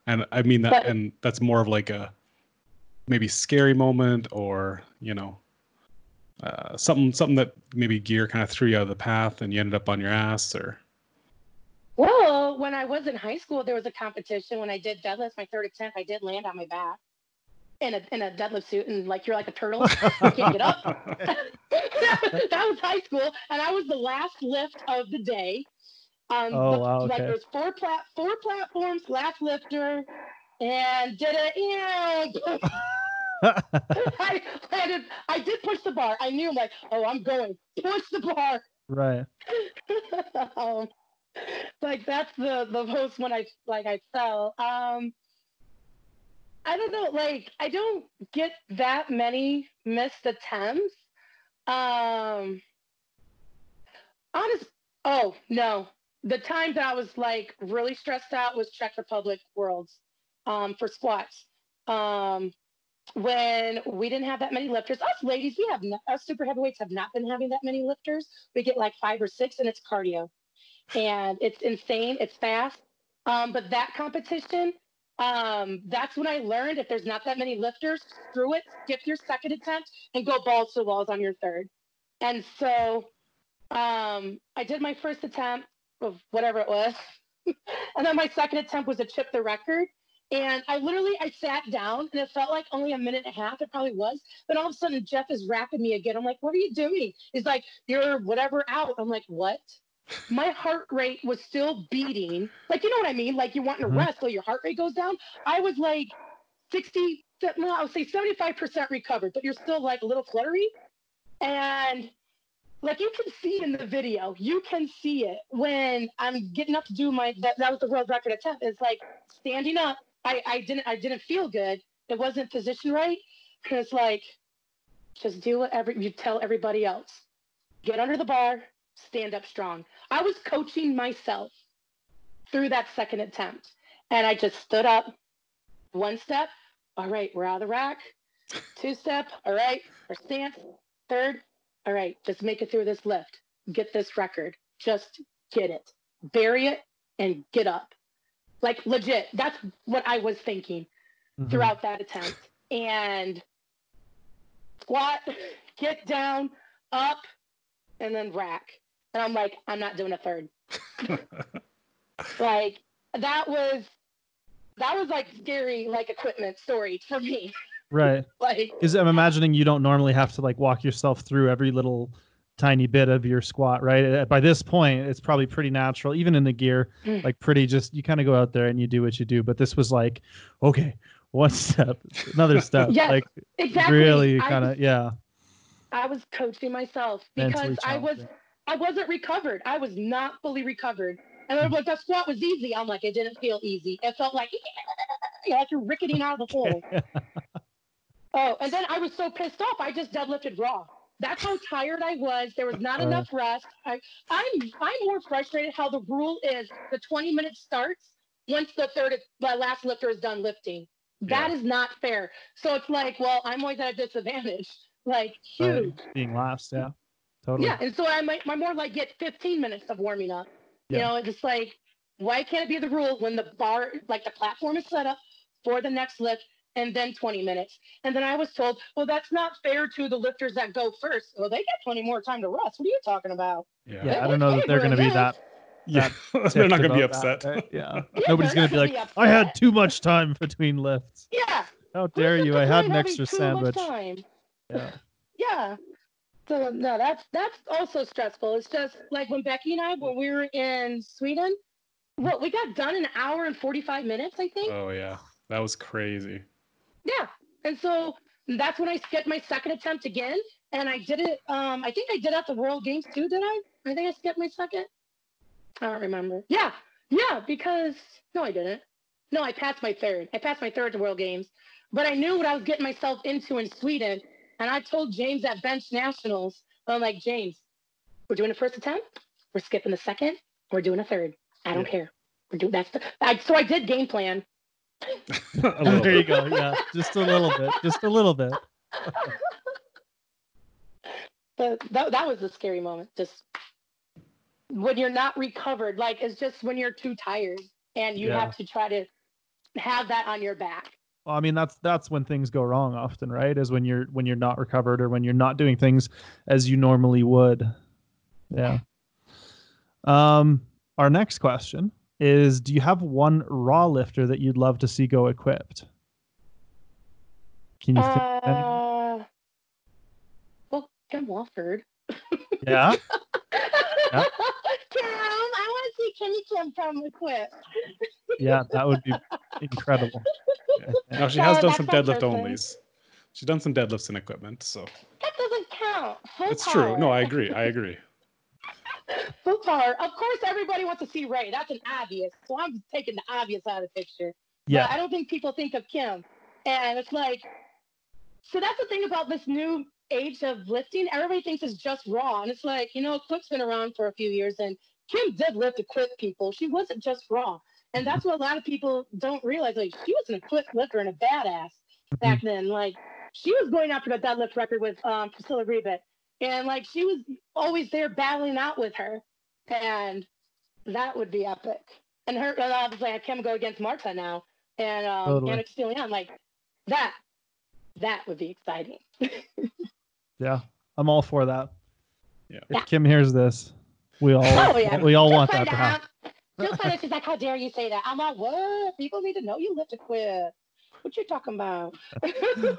And I mean that, But- and that's more of like a maybe scary moment, or you know, uh, something something that maybe gear kind of threw you out of the path, and you ended up on your ass, or when i was in high school there was a competition when i did deadlifts my third attempt i did land on my back in a in a deadlift suit and like you're like a turtle you can't get up that was high school, and I was the last lift of the day. Um, Oh, the- wow, Like okay. there's four plat four platforms, last lifter, and did it. Yeah, I landed. I did push the bar. I knew, like, oh, I'm going. Push the bar. right um, like that's the the most when I like I fell. Um, I don't know. Like I don't get that many missed attempts. Um, honest. Oh no, the time that I was like really stressed out was Czech Republic Worlds, um, for squats. Um, when we didn't have that many lifters, us ladies, we have not, us super heavyweights have not been having that many lifters. We get like five or six, and it's cardio, and it's insane. It's fast. Um, but that competition, um, that's when I learned if there's not that many lifters, screw it, skip your second attempt and go balls to the walls on your third. And so um, I did my first attempt of whatever it was, and then my second attempt was to chip the record. And I literally I sat down and it felt like only a minute and a half. It probably was. Then all of a sudden Jeff is wrapping me again. I'm like, what are you doing? He's like, you're whatever out. I'm like, what? My heart rate was still beating. Like, you know what I mean? Like you're wanting to Mhm. rest, so your heart rate goes down. I was like 60, no, I would say 75% recovered, but you're still like a little fluttery. And like you can see in the video, you can see it when I'm getting up to do my that, that was the world record attempt. It's like standing up. I, I didn't I didn't feel good. It wasn't positioned right. And it's like just do whatever you tell everybody else. Get under the bar, stand up strong. I was coaching myself through that second attempt. And I just stood up one step. All right, we're out of the rack. Two step. All right, our stance. Third. All right, just make it through this lift. Get this record. Just get it. Bury it and get up. Like legit. That's what I was thinking Mhm. throughout that attempt. And squat, get down, up, and then rack. And I'm like, I'm not doing a third. Like that was that was like scary like equipment story for me. Right. Like Is I'm imagining you don't normally have to like walk yourself through every little tiny bit of your squat, right? Uh, By this point, it's probably pretty natural, even in the gear, Mm. like pretty just you kind of go out there and you do what you do. But this was like, okay, one step, another step, Yes, like exactly. really kind of yeah. I was coaching myself because I was challenging. I wasn't recovered. I was not fully recovered. And they're like, that squat was easy. I'm like, it didn't feel easy. It felt like like you're ricketing out of the hole. Oh, and then I was so pissed off, I just deadlifted raw. That's how tired I was. There was not Uh. enough rest. I, I'm I'm more frustrated how the rule is the 20 minutes starts once the third the last lifter is done lifting. That is not fair. So it's like, well, I'm always at a disadvantage. Like Right, huge. being last, yeah, totally. Yeah, and so I might I more like get 15 minutes of warming up. You know, it's just like why can't it be the rule when the bar like the platform is set up for the next lift and then 20 minutes? And then I was told, well, that's not fair to the lifters that go first. Well, they get plenty more time to rest. What are you talking about? yeah. Yeah, I don't know that they're going to be that. Yeah. They're not going to be upset. that, right? Yeah, Yeah, nobody's going to be like, gonna I had too much time between lifts. Yeah. How dare you? I had an extra too much sandwich. time? Yeah. Yeah. So no, that's that's also stressful. It's just like when Becky and I, when we were in Sweden, what we got done in an hour and 45 minutes, I think. Oh yeah, that was crazy. Yeah. And so that's when I skipped my second attempt again. And I did it, um, I think I did at the World Games too, did I? I think I skipped my second. I don't remember. Yeah. Yeah, because no, I didn't. No, I passed my third. I passed my third at the World Games. But I knew what I was getting myself into in Sweden. And I told James at Bench Nationals, I'm like, James, we're doing a first attempt, we're skipping the second, we're doing a third. I don't care. We're doing that's the I, so I did game plan. A there you go. Yeah, just a little bit. Just a little bit. But that, that was a scary moment. Just when you're not recovered, like it's just when you're too tired and you Yeah. have to try to have that on your back. Well, I mean, that's that's when things go wrong often, right? Is when you're when you're not recovered or when you're not doing things as you normally would. Yeah. Um, our next question is: Do you have one raw lifter that you'd love to see go equipped? Can you think? Uh, well, Kim Walford. Yeah. Yeah. Kim, I want to Kenny Kim from Equip. Yeah, that would be incredible. No, she No, has done some deadlift person. onlys. She's done some deadlifts and equipment, so That doesn't count. Full it's true. No. I agree. I agree. Full power. Of course, everybody wants to see Ray. That's an obvious. So I'm taking the obvious out of the picture. But Yeah. I don't think people think of Kim. And it's like, so that's the thing about this new age of lifting. Everybody thinks it's just raw. And it's like, you know, Quip's been around for a few years and Kim did lift equipped people. She wasn't just raw. And that's what a lot of people don't realize. Like, she was an equipped lifter and a badass back then. Like, she was going after the deadlift record with um, Priscilla Ribic. And like, she was always there battling out with her. And that would be epic. And her, and obviously, I can go against Marta now and um, Totally. Anna Castellain. Like that, that would be exciting. Yeah. I'm all for that. Yeah. If Kim hears this, we all Oh, yeah. we all She'll want that to happen. She'll find out. She's like, "How dare you say that?" I'm like, "What? People need to know you lift a quit. What you talking about?"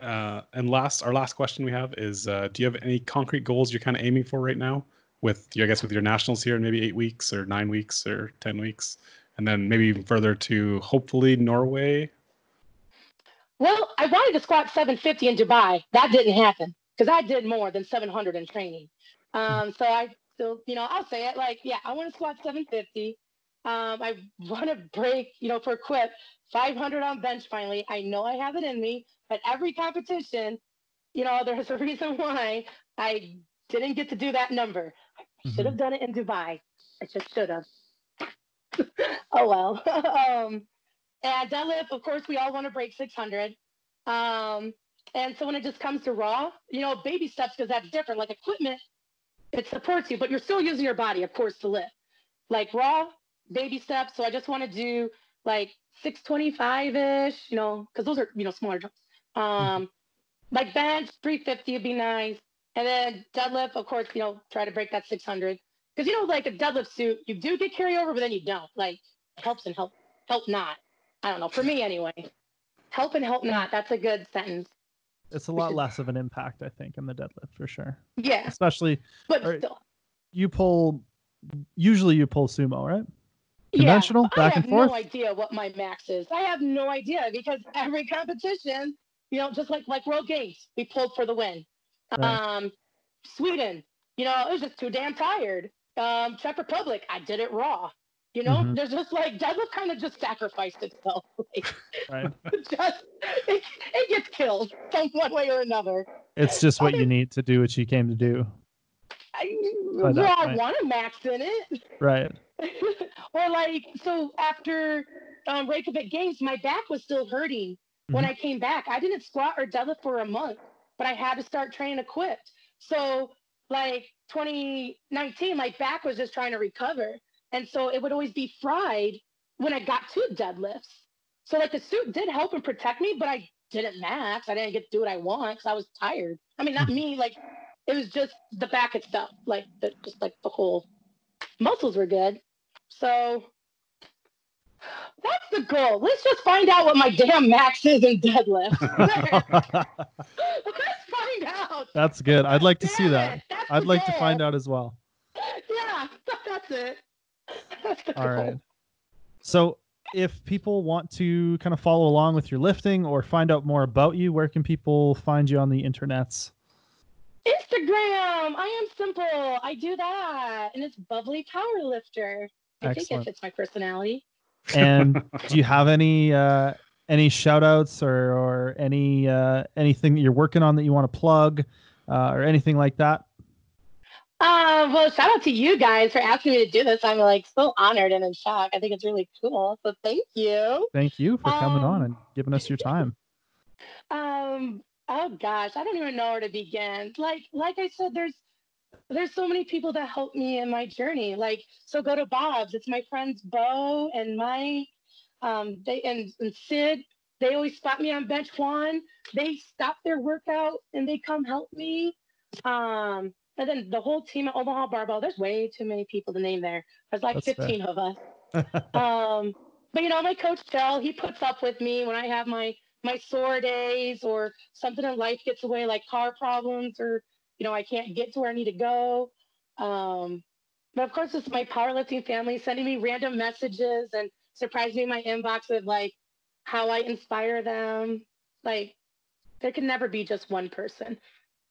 Uh, and last, our last question we have is: uh, Do you have any concrete goals you're kind of aiming for right now? With, I guess, with your nationals here in maybe eight weeks or nine weeks or ten weeks, and then maybe even further to hopefully Norway. well, I wanted to squat 750 in Dubai. That didn't happen because I did more than 700 in training. Um, so I still, you know, I'll say it like, yeah, I want to squat 750. Um, I want to break, you know, for quit 500 on bench finally. I know I have it in me, but every competition, you know, there's a reason why I didn't get to do that number. I should have done it in Dubai. I just should have. oh well. um, and deadlift, of course, we all want to break 600. Um, and so when it just comes to raw, you know, baby steps because that's different. Like equipment, it supports you, but you're still using your body, of course, to lift. Like raw, baby steps. So I just want to do like 625 ish, you know, because those are you know smaller jumps. Um, mm-hmm. like bench 350 would be nice, and then deadlift, of course, you know, try to break that 600 because you know, like a deadlift suit, you do get carryover, but then you don't. Like helps and help help not. I don't know. For me, anyway, help and help not. That's a good sentence. It's a lot less of an impact, I think, in the deadlift for sure. Yeah. Especially, but still, you pull. Usually, you pull sumo, right? Conventional, yeah, back and forth. I have no idea what my max is. I have no idea because every competition, you know, just like like World Games, we pulled for the win. Right. Um, Sweden, you know, it was just too damn tired. Um, Czech Republic, I did it raw. You know, mm-hmm. there's just like deadlift kind of just sacrificed itself. Like, right. just it, it gets killed some one way or another. It's just what you need to do what you came to do. I, well, I want a max in it. Right. or like so after um, Reykjavik Games, my back was still hurting mm-hmm. when I came back. I didn't squat or deadlift for a month, but I had to start training equipped. So like 2019, my back was just trying to recover. And so it would always be fried when I got to deadlifts. So like the suit did help and protect me, but I didn't max. I didn't get to do what I want because I was tired. I mean, not hmm. me. Like it was just the back itself. Like the just like the whole muscles were good. So that's the goal. Let's just find out what my damn max is in deadlift. Let's find out. That's good. I'd like to damn see that. I'd like to find out as well. Yeah, that's it. All right. So, if people want to kind of follow along with your lifting or find out more about you, where can people find you on the internets? Instagram. I am simple. I do that, and it's bubbly power lifter. I Excellent. think it fits my personality. And do you have any uh, any shout outs or, or any uh, anything that you're working on that you want to plug uh, or anything like that? Uh, well, shout out to you guys for asking me to do this. I'm like so honored and in shock. I think it's really cool. So thank you. Thank you for coming um, on and giving us your time. Um, oh gosh, I don't even know where to begin. Like, like I said, there's there's so many people that help me in my journey. Like, so go to Bob's. It's my friends Bo and Mike. Um, they and, and Sid. They always spot me on bench one. They stop their workout and they come help me. Um, and then the whole team at Omaha Barbell, there's way too many people to name there. There's like That's 15 fair. of us. um, but you know, my coach Phil, he puts up with me when I have my my sore days or something in life gets away, like car problems or you know, I can't get to where I need to go. Um, but of course, it's my powerlifting family sending me random messages and surprising me in my inbox with like how I inspire them. Like there can never be just one person.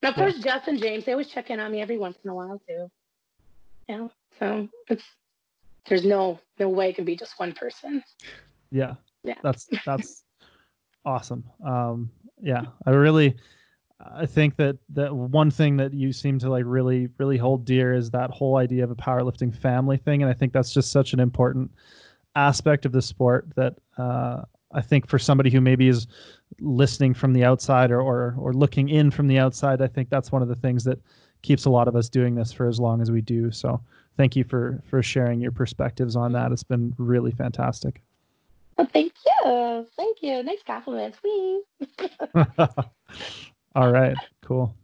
Of course, Jeff and James, they always check in on me every once in a while too. Yeah. So it's there's no no way it can be just one person. Yeah. Yeah. That's that's awesome. Um yeah. I really I think that that one thing that you seem to like really really hold dear is that whole idea of a powerlifting family thing, and I think that's just such an important aspect of the sport that uh, I think for somebody who maybe is listening from the outside or, or or looking in from the outside, I think that's one of the things that keeps a lot of us doing this for as long as we do. So thank you for for sharing your perspectives on that. It's been really fantastic. Well, thank you. Thank you. Nice compliments. please. All right. Cool.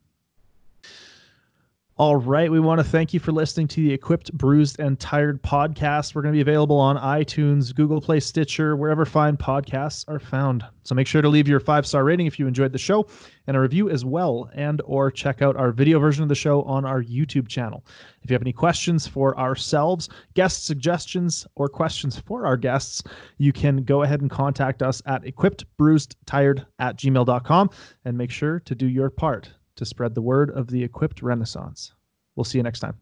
All right. We want to thank you for listening to the Equipped, Bruised, and Tired podcast. We're going to be available on iTunes, Google Play, Stitcher, wherever fine podcasts are found. So make sure to leave your five star rating if you enjoyed the show and a review as well, and or check out our video version of the show on our YouTube channel. If you have any questions for ourselves, guest suggestions, or questions for our guests, you can go ahead and contact us at equippedbruisedtired at gmail.com and make sure to do your part to spread the word of the equipped renaissance. We'll see you next time.